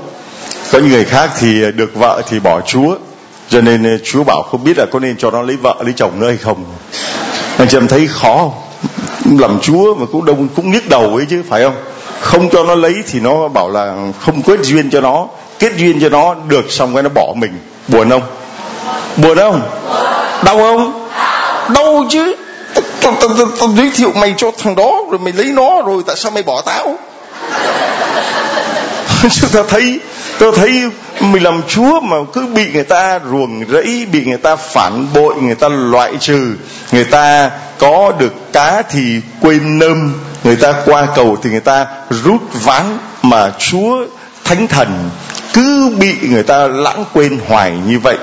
Có những người khác thì được vợ thì bỏ Chúa. Cho nên Chúa bảo không biết là có nên cho nó lấy vợ lấy chồng nữa hay không. Anh chị em thấy khó không làm Chúa mà cũng đông, cũng nhức đầu ấy chứ, phải không? Không cho nó lấy thì nó bảo là không kết duyên cho nó. Kết duyên cho nó, được xong cái nó bỏ mình. Buồn không? Buồn không? Đau không? Đau chứ. Tao tao tao tao giới thiệu mày cho thằng đó, rồi mày lấy nó, rồi tại sao mày bỏ tao? Chúng ta thấy tôi thấy mình làm chúa mà cứ bị người ta ruồng rẫy, bị người ta phản bội, người ta loại trừ, người ta có được cá thì quên nơm, người ta qua cầu thì người ta rút ván mà chúa thánh thần cứ bị người ta lãng quên hoài như vậy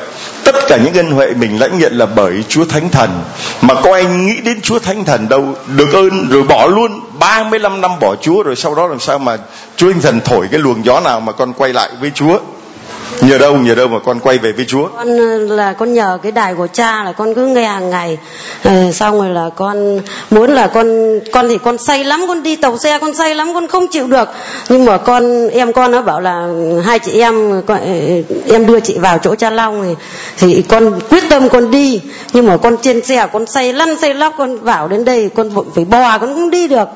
tất cả những ân huệ mình lãnh nhận là bởi Chúa Thánh Thần. Mà có anh nghĩ đến Chúa Thánh Thần đâu? Được ơn, rồi bỏ luôn. 35 năm bỏ Chúa, rồi sau đó làm sao mà Chúa Thánh Thần thổi cái luồng gió nào mà con quay lại với Chúa? Nhờ đâu nhờ đâu mà con quay về với Chúa?
Con ờ, là con nhờ cái đài của cha là con cứ nghe hàng ngày. Ờ, xong rồi là con muốn là con con thì con say lắm con đi tàu xe con say lắm con không chịu được. Nhưng mà con em con nó bảo là hai chị em con, ờ, ờ, em đưa chị vào chỗ cha long thì thì con quyết tâm con đi. Nhưng mà con trên xe con say lăn say lóc con vào đến đây con phải bò con cũng đi được.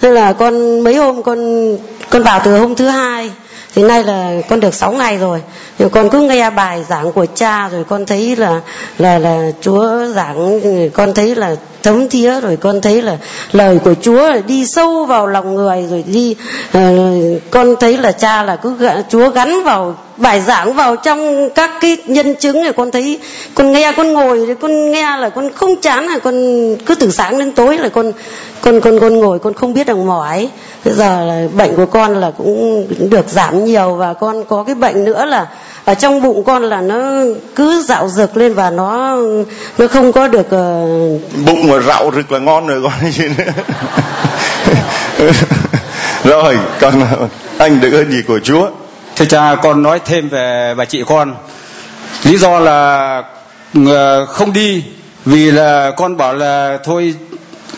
Thế là con mấy hôm con con vào từ hôm thứ hai. Thì nay là con được 6 ngày rồi thì con cứ nghe bài giảng của cha rồi con thấy là là là Chúa giảng con thấy là thấm thía rồi con thấy là lời của Chúa là đi sâu vào lòng người rồi đi uh, con thấy là cha là cứ Chúa gắn vào bài giảng vào trong các cái nhân chứng này. Con thấy con nghe con ngồi thì con nghe là con không chán là con cứ từ sáng đến tối là con con con con ngồi con không biết được mỏi. Bây giờ là bệnh của con là cũng được giảm nhiều và con có cái bệnh nữa là ở trong bụng con là nó cứ dạo rực lên và nó nó không có được ờ,
bụng mà rạo rực là ngon rồi còn gì nữa? Rồi còn anh được ơn gì của Chúa?
Thưa cha con nói thêm về bà chị con. Lý do là ờ, không đi vì là con bảo là thôi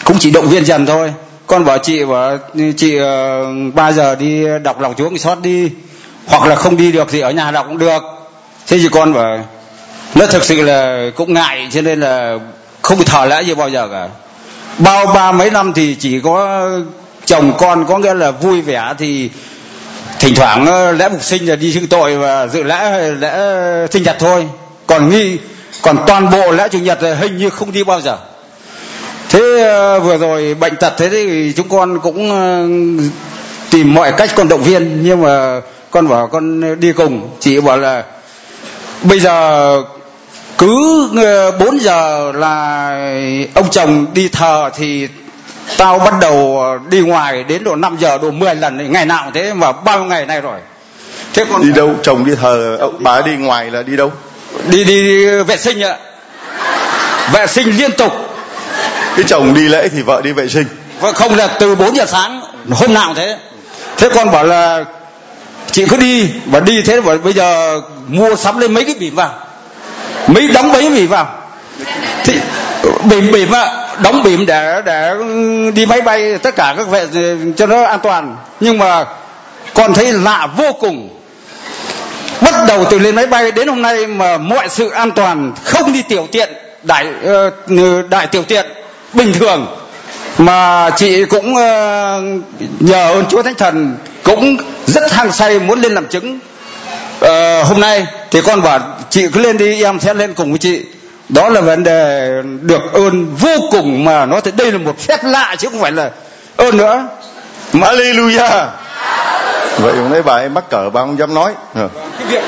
cũng chỉ động viên dần thôi. Con bảo chị bảo chị ờ, ba giờ đi đọc lòng chúa xót đi hoặc là không đi được thì ở nhà đọc cũng được. Thế thì con bảo, nó thực sự là cũng ngại, cho nên là
không thở lẽ gì bao giờ cả. Bao ba mấy năm thì chỉ có chồng con có nghĩa là vui vẻ thì thỉnh thoảng lẽ lễ phục sinh là đi xưng tội và dự lễ lễ sinh nhật thôi. Còn nghi, còn toàn bộ lễ chủ nhật hình như không đi bao giờ. Thế ờ, vừa rồi bệnh tật thế thì chúng con cũng ờ, tìm mọi cách con động viên, nhưng mà con bảo con đi cùng. Chị bảo là bây giờ cứ 4 giờ là ông chồng đi thờ thì tao bắt đầu đi ngoài đến độ 5 giờ độ 10 lần ngày nào thế mà bao nhiêu ngày nay rồi?
Thế còn đi đâu? Chồng đi thờ ông bà đi ngoài là đi đâu?
Đi đi, đi vệ sinh ạ. Vệ sinh liên tục.
Cái chồng đi lễ thì vợ đi vệ sinh.
Vợ không là từ 4 giờ sáng hôm nào thế. Thế con bảo là chị cứ đi, và đi thế và bây giờ mua sắm lên mấy cái bìm vào mấy đóng mấy bìm vào thì bìm bìm á đóng bìm để để đi máy bay, tất cả các vệ cho nó an toàn. Nhưng mà con thấy lạ vô cùng. Bắt đầu từ lên máy bay đến hôm nay mà mọi sự an toàn, không đi tiểu tiện, đại ờ, ừ, đại tiểu tiện, bình thường. Mà chị cũng ờ, nhờ ơn Chúa Thánh Thần cũng rất hăng say muốn lên làm chứng. Uh, hôm nay thì con bảo chị cứ lên đi em sẽ lên cùng với chị. Đó là vấn đề được ơn vô cùng mà nói thế đây là một phép lạ chứ không phải là ơn nữa.
Hallelujah. Vậy hôm nay bà ấy mắc cỡ bà không dám nói. Ừ.
việc,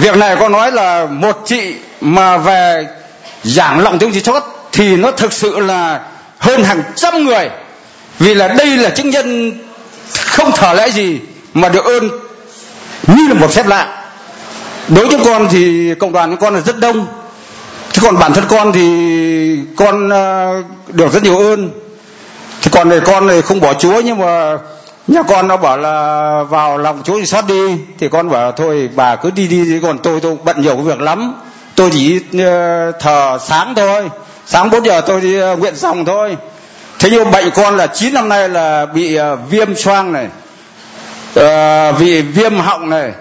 việc này con nói là một chị mà về giảng lòng tiếng chỉ chót thì nó thực sự là hơn hàng trăm người. Vì là đây là chứng nhân không thở lẽ gì mà được ơn như là một phép lạ. Đối với con thì cộng đoàn của con là rất đông. Chứ còn bản thân con thì con ờ, được rất nhiều ơn. Thì còn này con này không bỏ chúa, nhưng mà nhà con nó bảo là vào lòng chúa thì xót đi. Thì con bảo thôi, bà cứ đi đi còn tôi tôi bận nhiều việc lắm. Tôi chỉ ờ, thờ sáng thôi. Sáng 4 giờ tôi đi ờ, nguyện dòng thôi thế nhưng bệnh con là 9 năm nay là bị uh, viêm xoang này uh, bị viêm họng này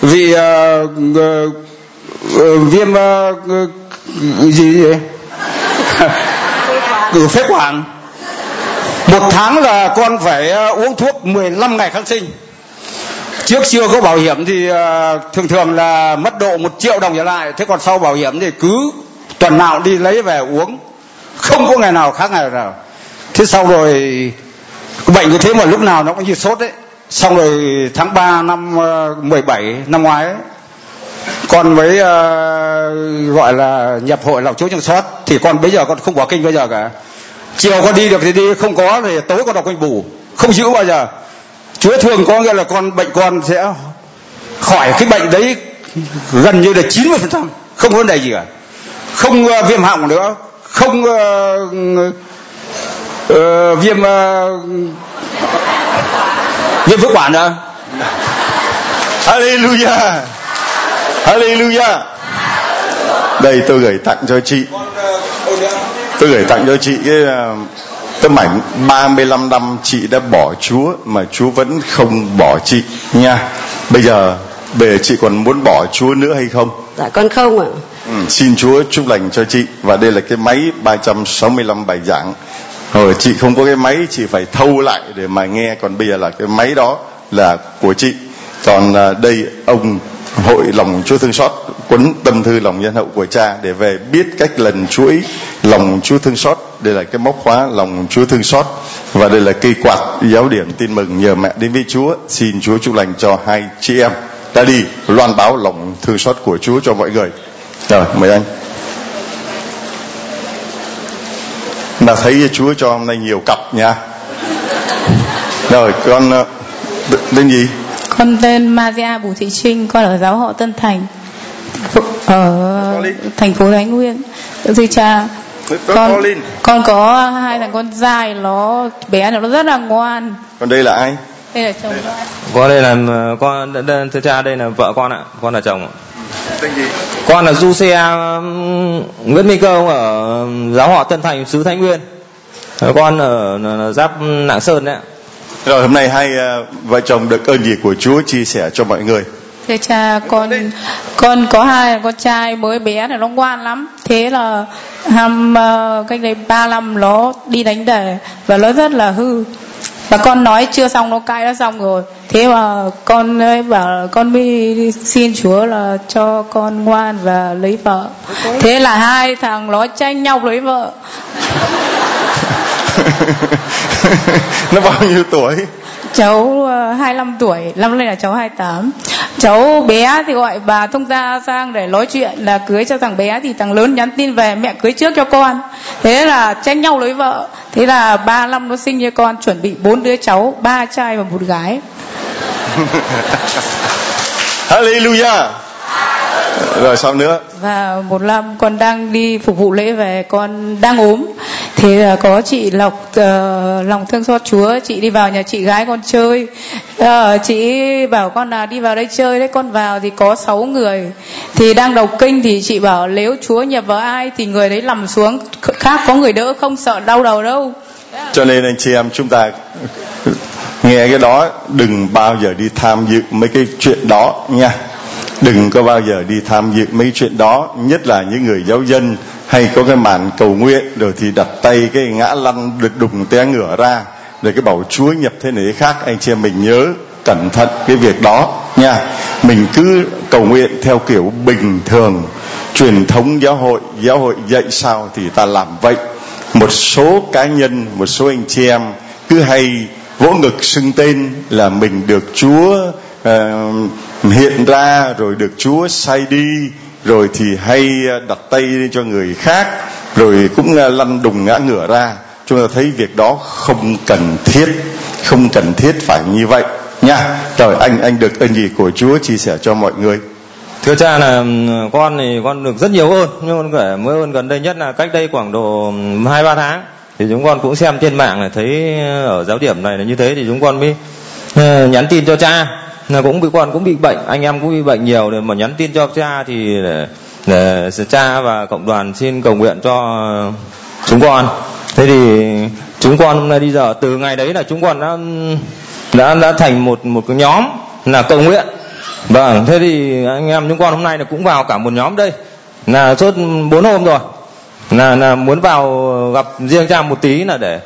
vì uh, uh, uh, viêm uh, gì vậy cử phế quản. Một tháng là con phải uống thuốc 15 ngày kháng sinh. Trước chưa có bảo hiểm thì uh, thường thường là mất độ một triệu đồng trở lại. Thế còn sau bảo hiểm thì cứ tuần nào đi lấy về uống. Không có ngày nào khác ngày nào thế sau rồi bệnh như thế mà lúc nào nó cũng như sốt đấy xong rồi tháng 3 năm ờ, 17 năm ngoái ấy, con mới uh, gọi là nhập hội lòng chúa trong sót thì con bây giờ con không bỏ kinh bây giờ cả. Chiều con đi được thì đi không có thì tối con đọc kinh bù. Không giữ bao giờ. Chúa thường có nghĩa là con bệnh con sẽ khỏi cái bệnh đấy gần như là 90 phần trăm. Không vấn đề gì cả. Không uh, viêm họng nữa. Không uh, uh, viêm uh, viêm phế quản nữa
Hallelujah. Hallelujah. Đây tôi gửi tặng cho chị. Tôi gửi tặng cho chị cái uh, tấm ảnh 35 năm chị đã bỏ Chúa mà Chúa vẫn không bỏ chị nha. Bây giờ bây giờ chị còn muốn bỏ Chúa nữa hay không?
Dạ con không ạ.
Ừ, xin Chúa chúc lành cho chị. Và đây là cái máy 365 bài giảng hồi, chị không có cái máy, chị phải thâu lại để mà nghe. Còn bây giờ là cái máy đó là của chị. Còn à, đây, ông hội lòng Chúa thương xót quấn tâm thư lòng nhân hậu của cha để về biết cách lần chuỗi lòng Chúa thương xót. Đây là cái móc khóa lòng Chúa thương xót và đây là cây quạt giáo điểm tin mừng nhờ mẹ đến với Chúa. Xin Chúa chúc lành cho hai chị em. Đã đi loan báo lòng thương xót của Chúa cho mọi người. Rồi, mời anh. Là thấy Chúa cho hôm nay nhiều cặp nha. Rồi con tên gì?
Con tên Maria Bùi Thị Trinh con ở giáo họ Tân Thành. Ở thành phố Thái Nguyên. Thưa cha con con có hai thằng con trai nó bé nó rất là ngoan.
Còn đây là ai
đây là chồng
con đây là con thưa cha đây là vợ con ạ con là chồng ạ.
Tên gì?
Con là du xe Nguyễn Minh Công ở giáo họ Tân Thành xứ Thái Nguyên. Con ở giáp Lạng Sơn đấy ạ.
Rồi hôm nay hai vợ chồng được ơn gì của Chúa chia sẻ cho mọi người?
Thưa cha con con có hai con trai mới bé này nó ngoan lắm. Thế là ham uh, cách đây ba năm nó đi đánh đề và nó rất là hư và con nói chưa xong nó cãi đã xong rồi. Thế mà con ấy bảo con mới xin chúa là cho con ngoan và lấy vợ. Thế là hai thằng nó tranh nhau lấy vợ.
Nó bao nhiêu tuổi?
Cháu ờ, 25 tuổi, năm nay là cháu 28 cháu bé thì gọi bà thông gia sang để nói chuyện, là cưới cho thằng bé thì thằng lớn nhắn tin về, mẹ cưới trước cho con. Thế là tranh nhau lấy vợ. Thế là ba năm nó sinh cho con, chuẩn bị bốn đứa cháu, ba trai và một gái.
Hallelujah rồi sao nữa.
Và một năm con đang đi phục vụ lễ về con đang ốm. Thì là có chị lộc uh, lòng thương xót chúa chị đi vào nhà chị gái con chơi. Uh, chị bảo con là đi vào đây chơi đấy con vào thì có sáu người. Thì đang đọc kinh thì chị bảo nếu chúa nhập vào ai thì người đấy nằm xuống khác có người đỡ không sợ đau đầu đâu.
Cho nên anh chị em chúng ta nghe cái đó đừng bao giờ đi tham dự mấy cái chuyện đó nha đừng có bao giờ đi tham dự mấy chuyện đó, nhất là những người giáo dân hay có cái màn cầu nguyện rồi thì đặt tay cái ngã lăn được đùng té ngửa ra. Rồi cái bảo chúa nhập thế này khác, anh chị em mình nhớ cẩn thận cái việc đó nha. Mình cứ cầu nguyện theo kiểu bình thường, truyền thống giáo hội giáo hội dạy sao thì ta làm vậy. Một số cá nhân, một số anh chị em cứ hay vỗ ngực xưng tên là mình được chúa uh, hiện ra rồi được chúa sai đi rồi thì hay ờ, đặt tay lên cho người khác rồi cũng ờ, lăn đùng ngã ngửa ra. Chúng ta thấy việc đó không cần thiết không cần thiết phải như vậy nha. Rồi anh anh được ơn gì của chúa chia sẻ cho mọi người?
Thưa cha là con thì con được rất nhiều ơn nhưng con kể mới ơn gần đây nhất là cách đây khoảng độ hai ba tháng thì chúng con cũng xem trên mạng là thấy ở giáo điểm này là như thế thì chúng con mới nhắn tin cho cha là cũng bị con cũng bị bệnh anh em cũng bị bệnh nhiều rồi mà nhắn tin cho cha thì để, để cha và cộng đoàn xin cầu nguyện cho chúng con. Thế thì chúng con hôm nay đi giờ từ ngày đấy là chúng con đã đã đã thành một một cái nhóm là cầu nguyện. Vâng thế thì anh em chúng con hôm nay là cũng vào cả một nhóm đây. Là suốt bốn hôm rồi. Là là muốn vào gặp riêng cha một tí là để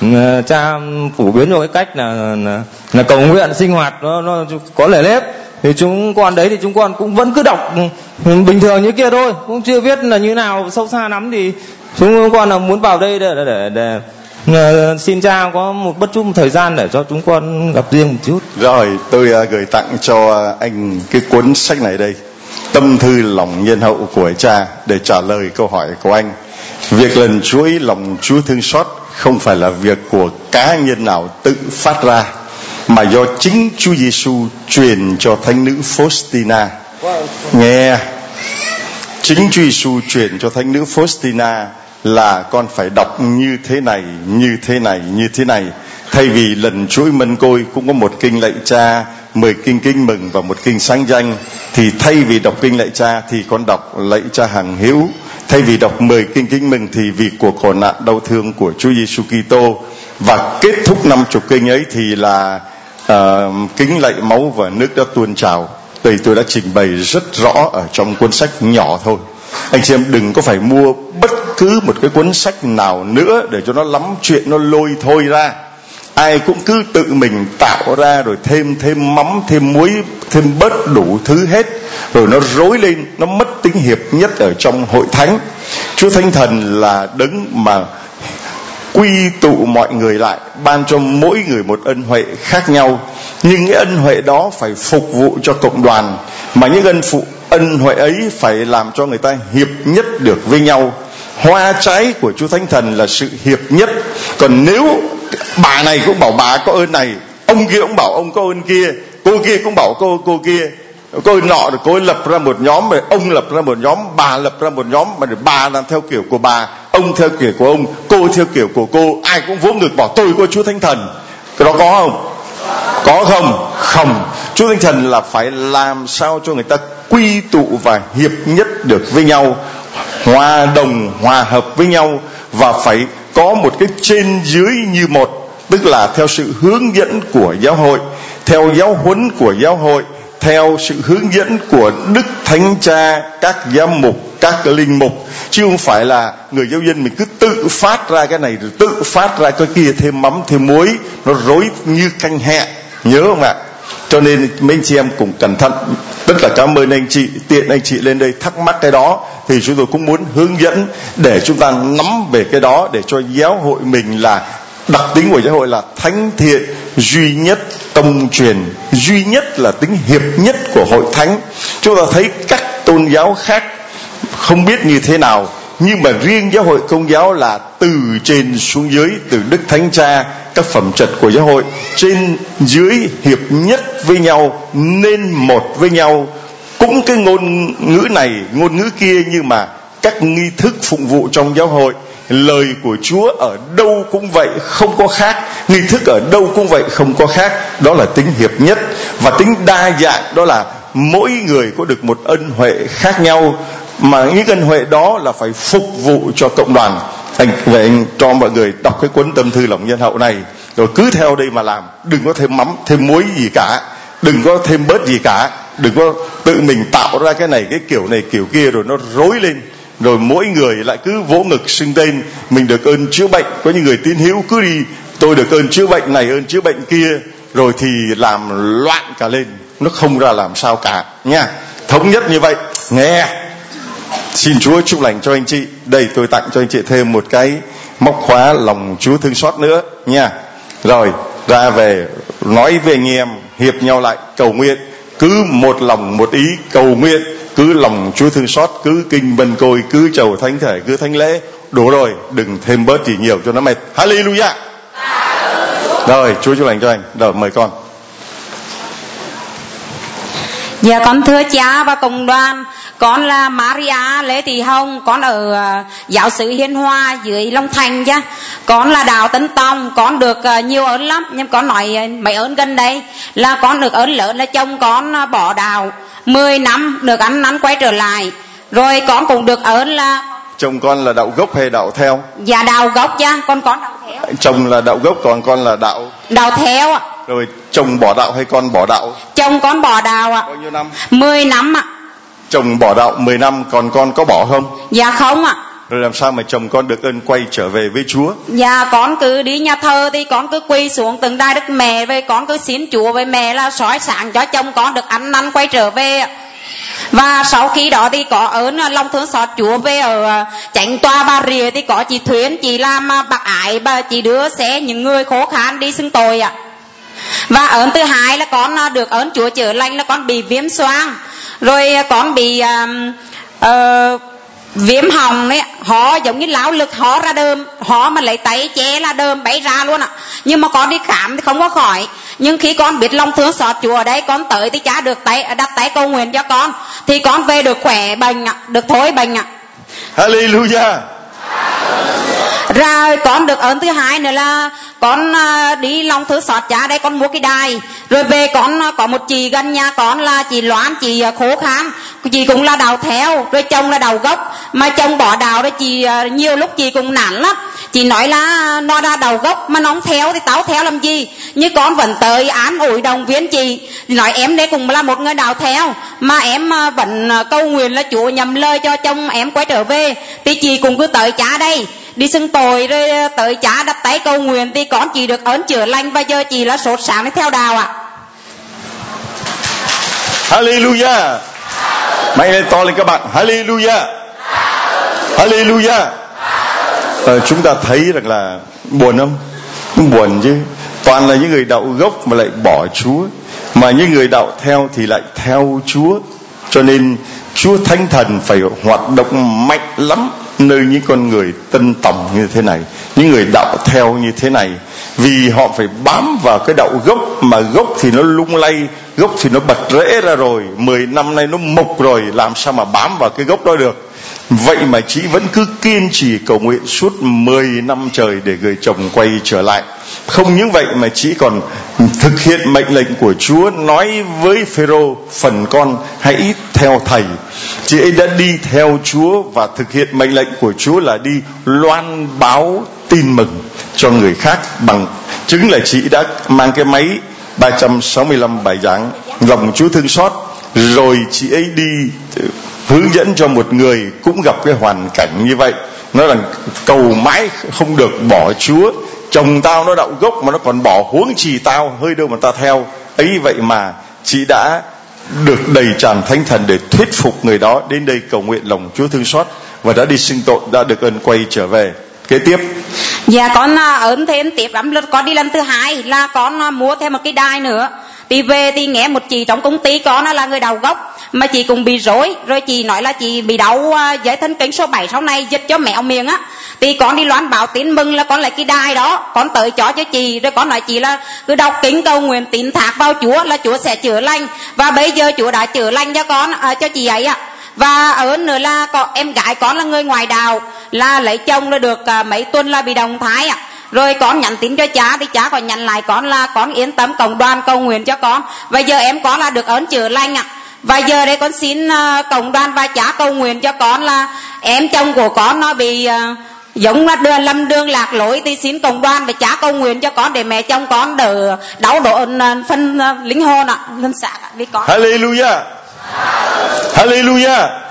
Ờ, cha phổ biến cho cái cách là, là là cầu nguyện sinh hoạt nó nó có lề lép. Thì chúng con đấy thì chúng con cũng vẫn cứ đọc ừ, bình thường như kia thôi. Cũng chưa biết là như nào sâu xa lắm thì chúng con là muốn vào đây để để, để, để ờ, xin cha có một bất chút một thời gian để cho chúng con gặp riêng một chút.
Rồi tôi uh, gửi tặng cho anh cái cuốn sách này đây. Tâm thư lòng nhân hậu của cha để trả lời câu hỏi của anh. Việc lần chuối lòng chúa thương xót không phải là việc của cá nhân nào tự phát ra mà do chính Chúa Giêsu truyền cho thánh nữ Faustina. Nghe chính Chúa Giêsu truyền cho thánh nữ Faustina là con phải đọc như thế này, như thế này, như thế này. Thay vì lần chuỗi mân côi cũng có một kinh lạy cha, mười kinh kinh mừng và một kinh sáng danh, thì thay vì đọc kinh lạy cha thì con đọc lạy cha hàng hữu thay vì đọc 10 kinh kính mừng thì vì cuộc khổ nạn đau thương của Chúa Giêsu Kitô và kết thúc năm chục kinh ấy thì là uh, kính lạy máu và nước đã tuôn trào. Đây tôi đã trình bày rất rõ ở trong cuốn sách nhỏ thôi. Anh chị em đừng có phải mua bất cứ một cái cuốn sách nào nữa để cho nó lắm chuyện nó lôi thôi ra. Ai cũng cứ tự mình tạo ra rồi thêm thêm mắm thêm muối thêm bớt đủ thứ hết rồi nó rối lên, nó mất tính hiệp nhất ở trong hội thánh. Chúa thánh thần là đấng mà quy tụ mọi người lại, ban cho mỗi người một ân huệ khác nhau. Nhưng cái ân huệ đó phải phục vụ cho cộng đoàn, mà những ân phụ, ân huệ ấy phải làm cho người ta hiệp nhất được với nhau. Hoa trái của chúa thánh thần là sự hiệp nhất. Còn nếu bà này cũng bảo bà có ơn này, ông kia cũng bảo ông có ơn kia, cô kia cũng bảo cô cô kia cô nọ rồi cô ấy lập ra một nhóm rồi ông lập ra một nhóm, bà lập ra một nhóm, mà bà làm theo kiểu của bà, ông theo kiểu của ông, cô theo kiểu của cô, ai cũng vỗ ngực bảo tôi có chúa thánh thần. Cái đó có không? Có không? Không. Chúa thánh thần là phải làm sao cho người ta quy tụ và hiệp nhất được với nhau, hòa đồng, hòa hợp với nhau, và phải có một cái trên dưới như một, tức là theo sự hướng dẫn của giáo hội. Theo giáo huấn của giáo hội theo sự hướng dẫn của đức thánh cha, các giám mục, các linh mục, chứ không phải là người giáo dân mình cứ tự phát ra cái này rồi tự phát ra cái kia, thêm mắm, thêm muối, nó rối như canh hẹ. Nhớ không ạ? Cho nên mấy chị em cũng cẩn thận. Tất cả cảm ơn anh chị, tiện anh chị lên đây thắc mắc cái đó. Thì chúng tôi cũng muốn hướng dẫn để chúng ta nắm về cái đó, để cho giáo hội mình là, đặc tính của giáo hội là thánh thiện, duy nhất tông truyền duy nhất là tính hiệp nhất của hội thánh. Chúng ta thấy các tôn giáo khác không biết như thế nào, nhưng mà riêng giáo hội công giáo là từ trên xuống dưới, từ đức thánh cha, các phẩm trật của giáo hội, trên dưới hiệp nhất với nhau, nên một với nhau. Cũng cái ngôn ngữ này, ngôn ngữ kia nhưng mà các nghi thức phụng vụ trong giáo hội, lời của Chúa ở đâu cũng vậy, không có khác nghi thức ở đâu cũng vậy, không có khác. Đó là tính hiệp nhất. Và tính đa dạng, đó là mỗi người có được một ân huệ khác nhau. Mà những ân huệ đó là phải phục vụ cho cộng đoàn. Anh về anh cho mọi người đọc cái cuốn tâm thư lòng nhân hậu này. Rồi cứ theo đây mà làm. Đừng có thêm mắm, thêm muối gì cả. Đừng có thêm bớt gì cả. Đừng có tự mình tạo ra cái này, cái kiểu này, kiểu kia, rồi nó rối lên. Rồi mỗi người lại cứ vỗ ngực xưng tên. Mình được ơn chữa bệnh. Có những người tín hữu cứ đi tôi được ơn chữa bệnh này, ơn chữa bệnh kia, rồi thì làm loạn cả lên. Nó không ra làm sao cả, nha. Thống nhất như vậy, nghe. Xin chúa chúc lành cho anh chị. Đây tôi tặng cho anh chị thêm một cái móc khóa lòng chúa thương xót nữa, nha. Rồi, ra về, nói về anh em, hiệp nhau lại, cầu nguyện. Cứ một lòng một ý, cầu nguyện. Cứ lòng chúa thương xót, cứ kinh bần côi, cứ chầu thánh thể, cứ thánh lễ. Đủ rồi, đừng thêm bớt gì nhiều cho nó mệt. Hallelujah! Rồi chúa chúc lành cho anh. Rồi mời con.
Dạ con thưa cha và cộng đoàn Con là Maria Lê Thị Hồng Con ở uh, giáo sứ Hiên Hoa dưới Long Thành chứ Con là đạo Tấn Tông Con được uh, nhiều ơn lắm Nhưng con nói uh, mấy ơn gần đây Là con được ơn lớn là chồng con bỏ đạo 10 năm được ăn năn quay trở lại Rồi con cũng được ơn là
chồng con là đạo gốc hay đạo theo?
Dạ đạo gốc chứ Con con đạo
chồng là đạo gốc còn con là đạo.
Đạo theo ạ.
Rồi chồng bỏ đạo hay con bỏ đạo?
Chồng con bỏ đạo ạ.
Bao nhiêu năm?
10 năm ạ.
Chồng bỏ đạo 10 năm còn con có bỏ không?
Dạ không ạ.
Rồi làm sao mà chồng con được ơn quay trở về với Chúa?
Dạ con cứ đi nhà thờ thì con cứ quỳ xuống từng đai đức mẹ với con cứ xin Chúa với mẹ là soi sáng cho chồng con được ăn năn quay trở về và sau khi đó thì có ơn à, lòng thương xót Chúa về ở à, chánh tòa Bà Rịa thì có chị Thuyến chị làm à, bạc ái bà chị đưa xe những người khổ khăn đi xưng tội ạ. Và ơn thứ hai là con được ơn Chúa chữa lành là con bị viêm xoang. Rồi con bị uh, uh, viêm hồng ấy họ giống như lão lực họ ra đơm họ mà lấy tay che là đơm bay ra luôn ạ. Nhưng mà con đi khám thì không có khỏi. Nhưng khi con biết lòng thương xót Chúa ở đây con tới thì cha được tay đặt tay cầu nguyện cho con. Thì con về được khỏe bệnh ạ được thối bệnh ạ.
Hallelujah
rồi con được ơn thứ hai nữa là con à, đi lòng thứ xót cha đây, con mua cái đài. Rồi về con à, có một chị gần nhà con là chị loan, chị à, khổ khăn chị cũng là đào theo, rồi chồng là đầu gốc. Mà chồng bỏ đào đó chị nhiều lúc chị cũng nản lắm. Chị nói là nó ra đầu gốc, mà nó không theo thì tao theo làm gì? Như con vẫn tới án ủi đồng viên chị. Nói em đây cũng là một người đào theo, mà em vẫn câu nguyện là chúa nhầm lời cho chồng em quay trở về. Thì chị cũng cứ tới cha đây đi xưng tội rồi ờ, tới cha đặt tay cầu nguyện thì con chỉ được ơn chữa lành và giờ chị là sốt sáng để theo đạo ạ. À.
Hallelujah. Mạnh lên to lên các bạn. Hallelujah. Hallelujah. À, Chúng ta thấy rằng là buồn không? Không buồn chứ. Toàn là những người đạo gốc mà lại bỏ Chúa. Mà những người đạo theo thì lại theo Chúa. Cho nên Chúa Thánh Thần phải hoạt động mạnh lắm nơi những con người tân tòng như thế này, những người đạo theo như thế này, vì họ phải bám vào cái đạo gốc, mà gốc thì nó lung lay, gốc thì nó bật rễ ra rồi 10 năm nay nó mục rồi, làm sao mà bám vào cái gốc đó được? Vậy mà chị vẫn cứ kiên trì cầu nguyện suốt 10 năm trời để người chồng quay trở lại. Không những vậy mà chị còn thực hiện mệnh lệnh của Chúa nói với Phêrô, phần con, hãy theo thầy. Chị ấy đã đi theo Chúa và thực hiện mệnh lệnh của Chúa là đi loan báo tin mừng cho người khác bằng chứng là chị đã mang cái máy 365 bài giảng. Lòng Chúa thương xót, rồi chị ấy đi hướng dẫn cho một người cũng gặp cái hoàn cảnh như vậy. Nó là cầu mãi không được bỏ Chúa. Chồng tao nó đậu gốc mà nó còn bỏ huống trì tao hơi đâu mà ta theo. Ấy vậy mà chị đã được đầy tràn thánh thần để thuyết phục người đó đến đây cầu nguyện lòng Chúa thương xót và đã đi sinh tội đã được ơn quay trở về. Kế tiếp.
Dạ con à, ơn thêm tiếp lắm. Lượt con đi lần thứ hai là con à, mua thêm một cái đai nữa thì về thì nghe một chị trong công ty nó là người đầu gốc mà chị cũng bị rối rồi chị nói là chị bị đau à, giới thân kính số 7 sau này dịch cho mẹo miệng á. Thì con đi loan báo tin mừng là con lại cái đai đó con tới cho cho chị rồi con nói chị là cứ đọc kính cầu nguyện tín thác vào chúa là chúa sẽ chữa lành. Và bây giờ chúa đã chữa lành cho con à, cho chị ấy ạ và ở nữa là có em gái con là người ngoài đào là lấy chồng là được à, mấy tuần là bị đồng thái ạ rồi con nhắn tin cho cha thì cha còn nhắn lại con là con yên tâm cộng đoàn cầu nguyện cho con. Và giờ em có là được ơn chữa lành ạ và giờ đây con xin ờ, uh, cộng đoàn và cha cầu nguyện cho con là em chồng của con nó bị uh, giống là đưa lâm đường lạc lối thì xin cộng đoàn và cha cầu nguyện cho con để mẹ chồng con đỡ đau độ uh, ờ, phân uh, linh hồn ạ linh sạc vì con.
Hallelujah. Hallelujah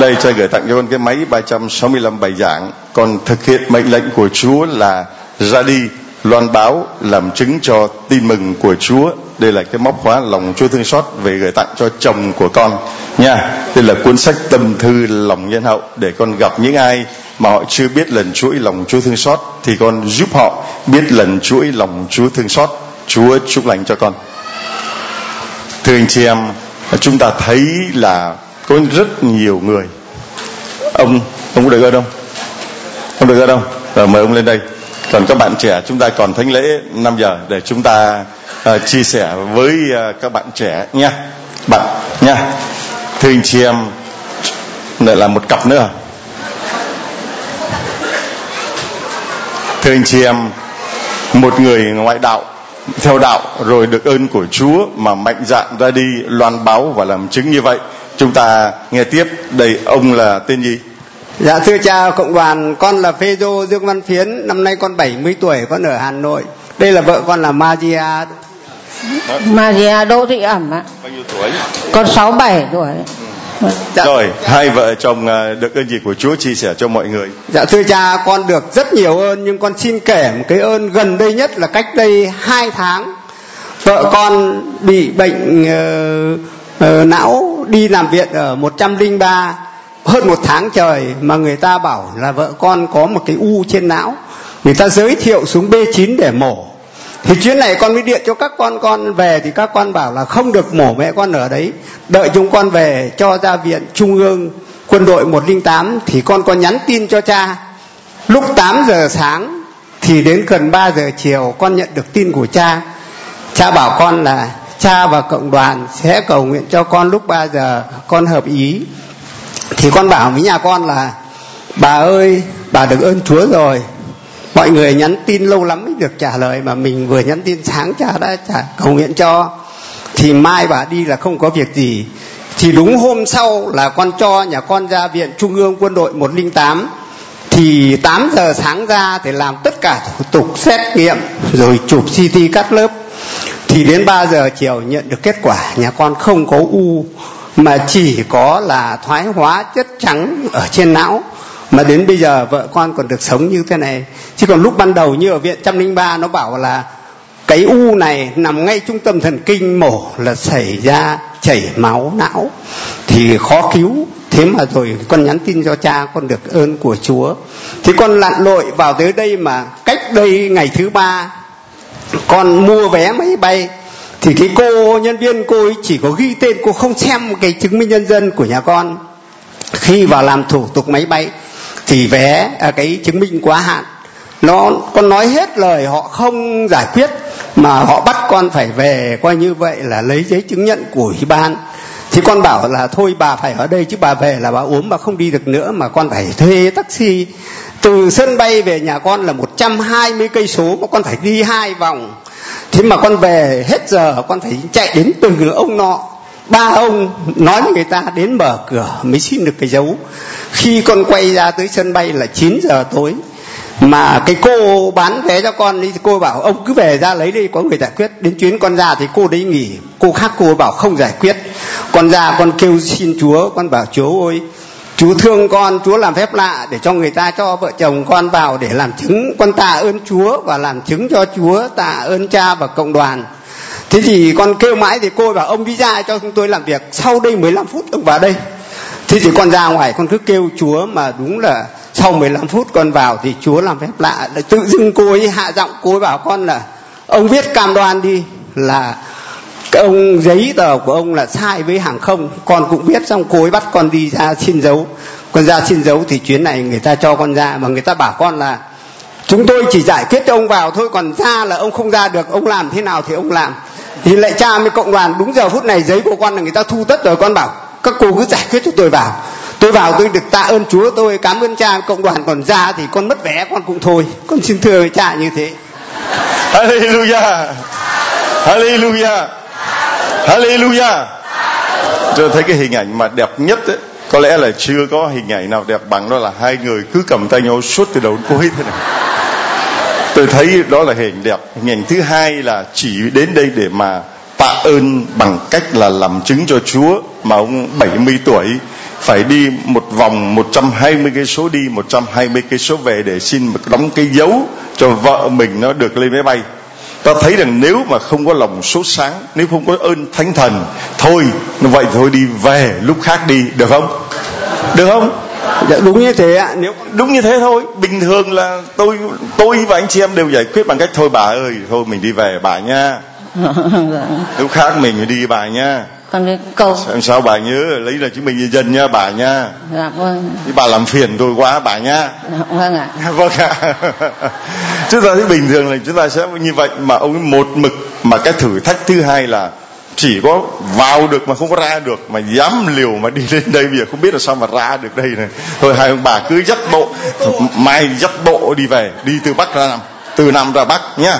đây cha gửi tặng cho con cái máy 365 bài giảng. Con thực hiện mệnh lệnh của Chúa là ra đi, loan báo, làm chứng cho tin mừng của Chúa. Đây là cái móc khóa lòng Chúa thương xót về gửi tặng cho chồng của con. Nha, đây là cuốn sách tâm thư lòng nhân hậu. Để con gặp những ai mà họ chưa biết lần chuỗi lòng Chúa thương xót, thì con giúp họ biết lần chuỗi lòng Chúa thương xót. Chúa chúc lành cho con. Thưa anh chị em, chúng ta thấy là có rất nhiều người. Ông ông có được ơn không? Ông được ơn không? Rồi mời ông lên đây. Còn các bạn trẻ chúng ta còn thánh lễ 5 giờ để chúng ta uh, chia sẻ với uh, các bạn trẻ nha. Bạn nha. Thưa anh chị em lại là một cặp nữa. Thưa anh chị em một người ngoại đạo theo đạo rồi được ơn của Chúa mà mạnh dạn ra đi loan báo và làm chứng như vậy chúng ta nghe tiếp. Đây ông là tên gì?
Dạ thưa cha cộng đoàn con là Phêrô Dương Văn Phiến năm nay con 70 tuổi con ở Hà Nội. Đây là vợ con là Maria.
Maria Đỗ Thị Ẩm ạ.
Bao nhiêu tuổi?
Con 67 tuổi.
Dạ. rồi hai vợ chồng à, được ơn gì của Chúa chia sẻ cho mọi người?
Dạ thưa cha con được rất nhiều ơn nhưng con xin kể một cái ơn gần đây nhất là cách đây hai tháng. Vợ con bị bệnh uh, uh, não đi làm viện ở 103 hơn một tháng trời mà người ta bảo là vợ con có một cái u trên não. Người ta giới thiệu xuống B9 để mổ. Thì chuyến này con mới điện cho các con con về thì các con bảo là không được mổ mẹ con ở đấy. Đợi chúng con về cho ra viện trung ương quân đội 108 thì con có nhắn tin cho cha. Lúc 8 giờ sáng thì đến gần 3 giờ chiều con nhận được tin của cha. Cha bảo con là cha và cộng đoàn sẽ cầu nguyện cho con lúc 3 giờ con hợp ý. Thì con bảo với nhà con là, bà ơi, bà được ơn chúa rồi. Mọi người nhắn tin lâu lắm mới được trả lời mà mình vừa nhắn tin sáng cha đã trả, cầu nguyện cho. Thì mai bà đi là không có việc gì. Thì đúng hôm sau là con cho nhà con ra viện trung ương quân đội 108 thì 8 giờ sáng ra để làm tất cả thủ tục xét nghiệm rồi chụp CT cắt lớp thì đến 3 giờ chiều nhận được kết quả, nhà con không có u, mà chỉ có là thoái hóa chất trắng ở trên não. Mà đến bây giờ vợ con còn được sống như thế này. Chứ còn lúc ban đầu như ở viện trăm linh ba, nó bảo là cái u này nằm ngay trung tâm thần kinh mổ là xảy ra chảy máu não. Thì khó cứu. Thế mà rồi con nhắn tin cho cha con được ơn của chúa. Thì con lặn lội vào tới đây mà cách đây ngày thứ ba con mua vé máy bay thì cái cô nhân viên cô ấy chỉ có ghi tên cô không xem cái chứng minh nhân dân của nhà con. Khi vào làm thủ tục máy bay thì vé à, cái chứng minh quá hạn. Nó con nói hết lời họ không giải quyết mà họ bắt con phải về coi như vậy là lấy giấy chứng nhận của ủy ban. Thì con bảo là thôi bà phải ở đây chứ bà về là bà ốm bà không đi được nữa mà con phải thuê taxi từ sân bay về nhà con là 120 cây số mà con phải đi hai vòng. Thế mà con về hết giờ, con phải chạy đến từng ông nọ. Ba ông nói với người ta đến mở cửa mới xin được cái dấu. Khi con quay ra tới sân bay là 9 giờ tối. Mà cái cô bán vé cho con đi thì cô bảo, ông cứ về ra lấy đi, có người giải quyết. Đến chuyến con ra thì cô đấy nghỉ. Cô khác cô bảo, không giải quyết. Con ra con kêu xin chúa, con bảo, chúa ơi Chúa thương con, Chúa làm phép lạ để cho người ta cho vợ chồng con vào để làm chứng con tạ ơn Chúa và làm chứng cho Chúa tạ ơn cha và cộng đoàn. Thế thì con kêu mãi thì cô bảo ông đi ra cho chúng tôi làm việc. Sau đây 15 phút ông vào đây. Thế thì con ra ngoài con cứ kêu Chúa mà đúng là sau 15 phút con vào thì Chúa làm phép lạ. Tự dưng cô ấy hạ giọng cô ấy bảo con là ông viết cam đoan đi là cái ông giấy tờ của ông là sai với hàng không. Con cũng biết, xong cô ấy bắt con đi ra xin dấu. Con ra xin dấu thì chuyến này người ta cho con ra, mà người ta bảo con là, chúng tôi chỉ giải quyết cho ông vào thôi, còn ra là ông không ra được, ông làm thế nào thì ông làm. Thì lại cha với cộng đoàn, đúng giờ phút này giấy của con là người ta thu tất rồi. Con bảo, các cô cứ giải quyết cho tôi vào. Tôi vào tôi được tạ ơn chúa, tôi cảm ơn cha cộng đoàn, còn ra thì con mất vé con cũng thôi. Con xin thưa với cha như thế.
Hallelujah. Hallelujah. Hallelujah. Tôi thấy cái hình ảnh mà đẹp nhất ấy, có lẽ là chưa có hình ảnh nào đẹp bằng đó là hai người cứ cầm tay nhau suốt từ đầu đến cuối thế này. Tôi thấy đó là hình đẹp. Hình ảnh thứ hai là chỉ đến đây để mà tạ ơn bằng cách là làm chứng cho Chúa mà ông 70 tuổi phải đi một vòng 120 cây số đi 120 cây số về để xin một đóng cái dấu cho vợ mình nó được lên máy bay ta thấy rằng nếu mà không có lòng sốt sáng nếu không có ơn thánh thần thôi vậy thôi đi về lúc khác đi được không? Được không?
Dạ đúng như thế ạ. Nếu
đúng như thế thôi. Bình thường là tôi tôi và anh chị em đều giải quyết bằng cách thôi bà ơi thôi mình đi về bà nha. Lúc khác mình đi bà nha
còn cái câu
làm sao bà nhớ? Lấy là chứng minh nhân dân nha bà nha.
Dạ vâng.
Chứ bà làm phiền tôi quá bà nha.
Dạ, vâng ạ.
Vâng ạ. Chúng ta thấy bình thường là chúng ta sẽ như vậy mà ông một mực mà cái thử thách thứ hai là chỉ có vào được mà không có ra được mà dám liều mà đi lên đây bây giờ không biết là sao mà ra được đây này. Thôi hai ông bà cứ dắt bộ mai dắt bộ đi về đi từ bắc ra nam từ nam ra bắc nhá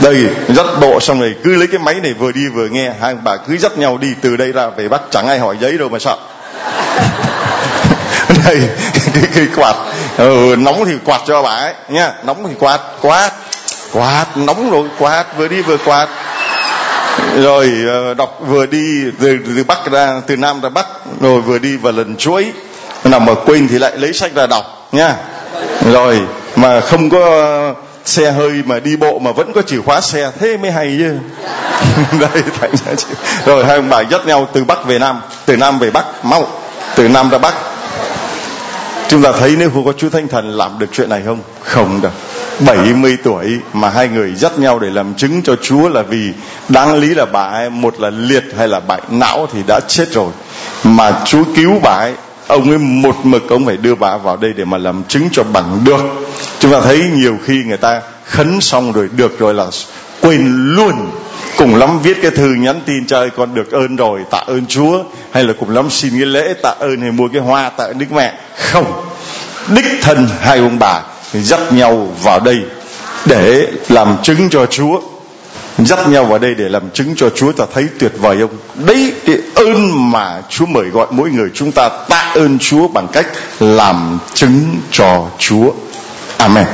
đây dắt bộ xong rồi. Cứ lấy cái máy này vừa đi vừa nghe. Hai bà cứ dắt nhau đi từ đây ra về bắc. Chẳng ai hỏi giấy đâu mà sợ. Đây cái, cái quạt. Ừ, nóng thì quạt cho bà ấy nha. Nóng thì quạt quạt. Quạt nóng rồi quạt. Vừa đi vừa quạt. Rồi ờ, đọc vừa đi từ, từ bắc ra từ nam ra bắc. Rồi vừa đi và lần chuỗi nào mà quên thì lại lấy sách ra đọc nha. Rồi mà không có xe hơi mà đi bộ mà vẫn có chìa khóa xe, thế mới hay chứ. Đây thành ra chứ. Rồi, hai ông bà dắt nhau từ bắc về nam. Từ nam về bắc, mau. Từ nam ra bắc. Chúng ta thấy nếu không có Chúa Thánh Thần làm được chuyện này không? Không được. 70 tuổi mà hai người dắt nhau để làm chứng cho Chúa là vì đáng lý là bà ấy, một là liệt hay là bại não thì đã chết rồi. Mà Chúa cứu bà ấy ông ấy một mực ông phải đưa bà vào đây để mà làm chứng cho bằng được. Chúng ta thấy nhiều khi người ta khấn xong rồi được rồi là quên luôn. Cùng lắm viết cái thư nhắn tin cho ơi, con được ơn rồi, tạ ơn chúa. Hay là cùng lắm xin cái lễ tạ ơn hay mua cái hoa tạ ơn đức mẹ. Không. Đích thân hai ông bà dắt nhau vào đây để làm chứng cho chúa dắt nhau vào đây để làm chứng cho Chúa, ta thấy tuyệt vời không? Đấy cái ơn mà Chúa mời gọi mỗi người chúng ta tạ ơn Chúa bằng cách làm chứng cho Chúa. Amen.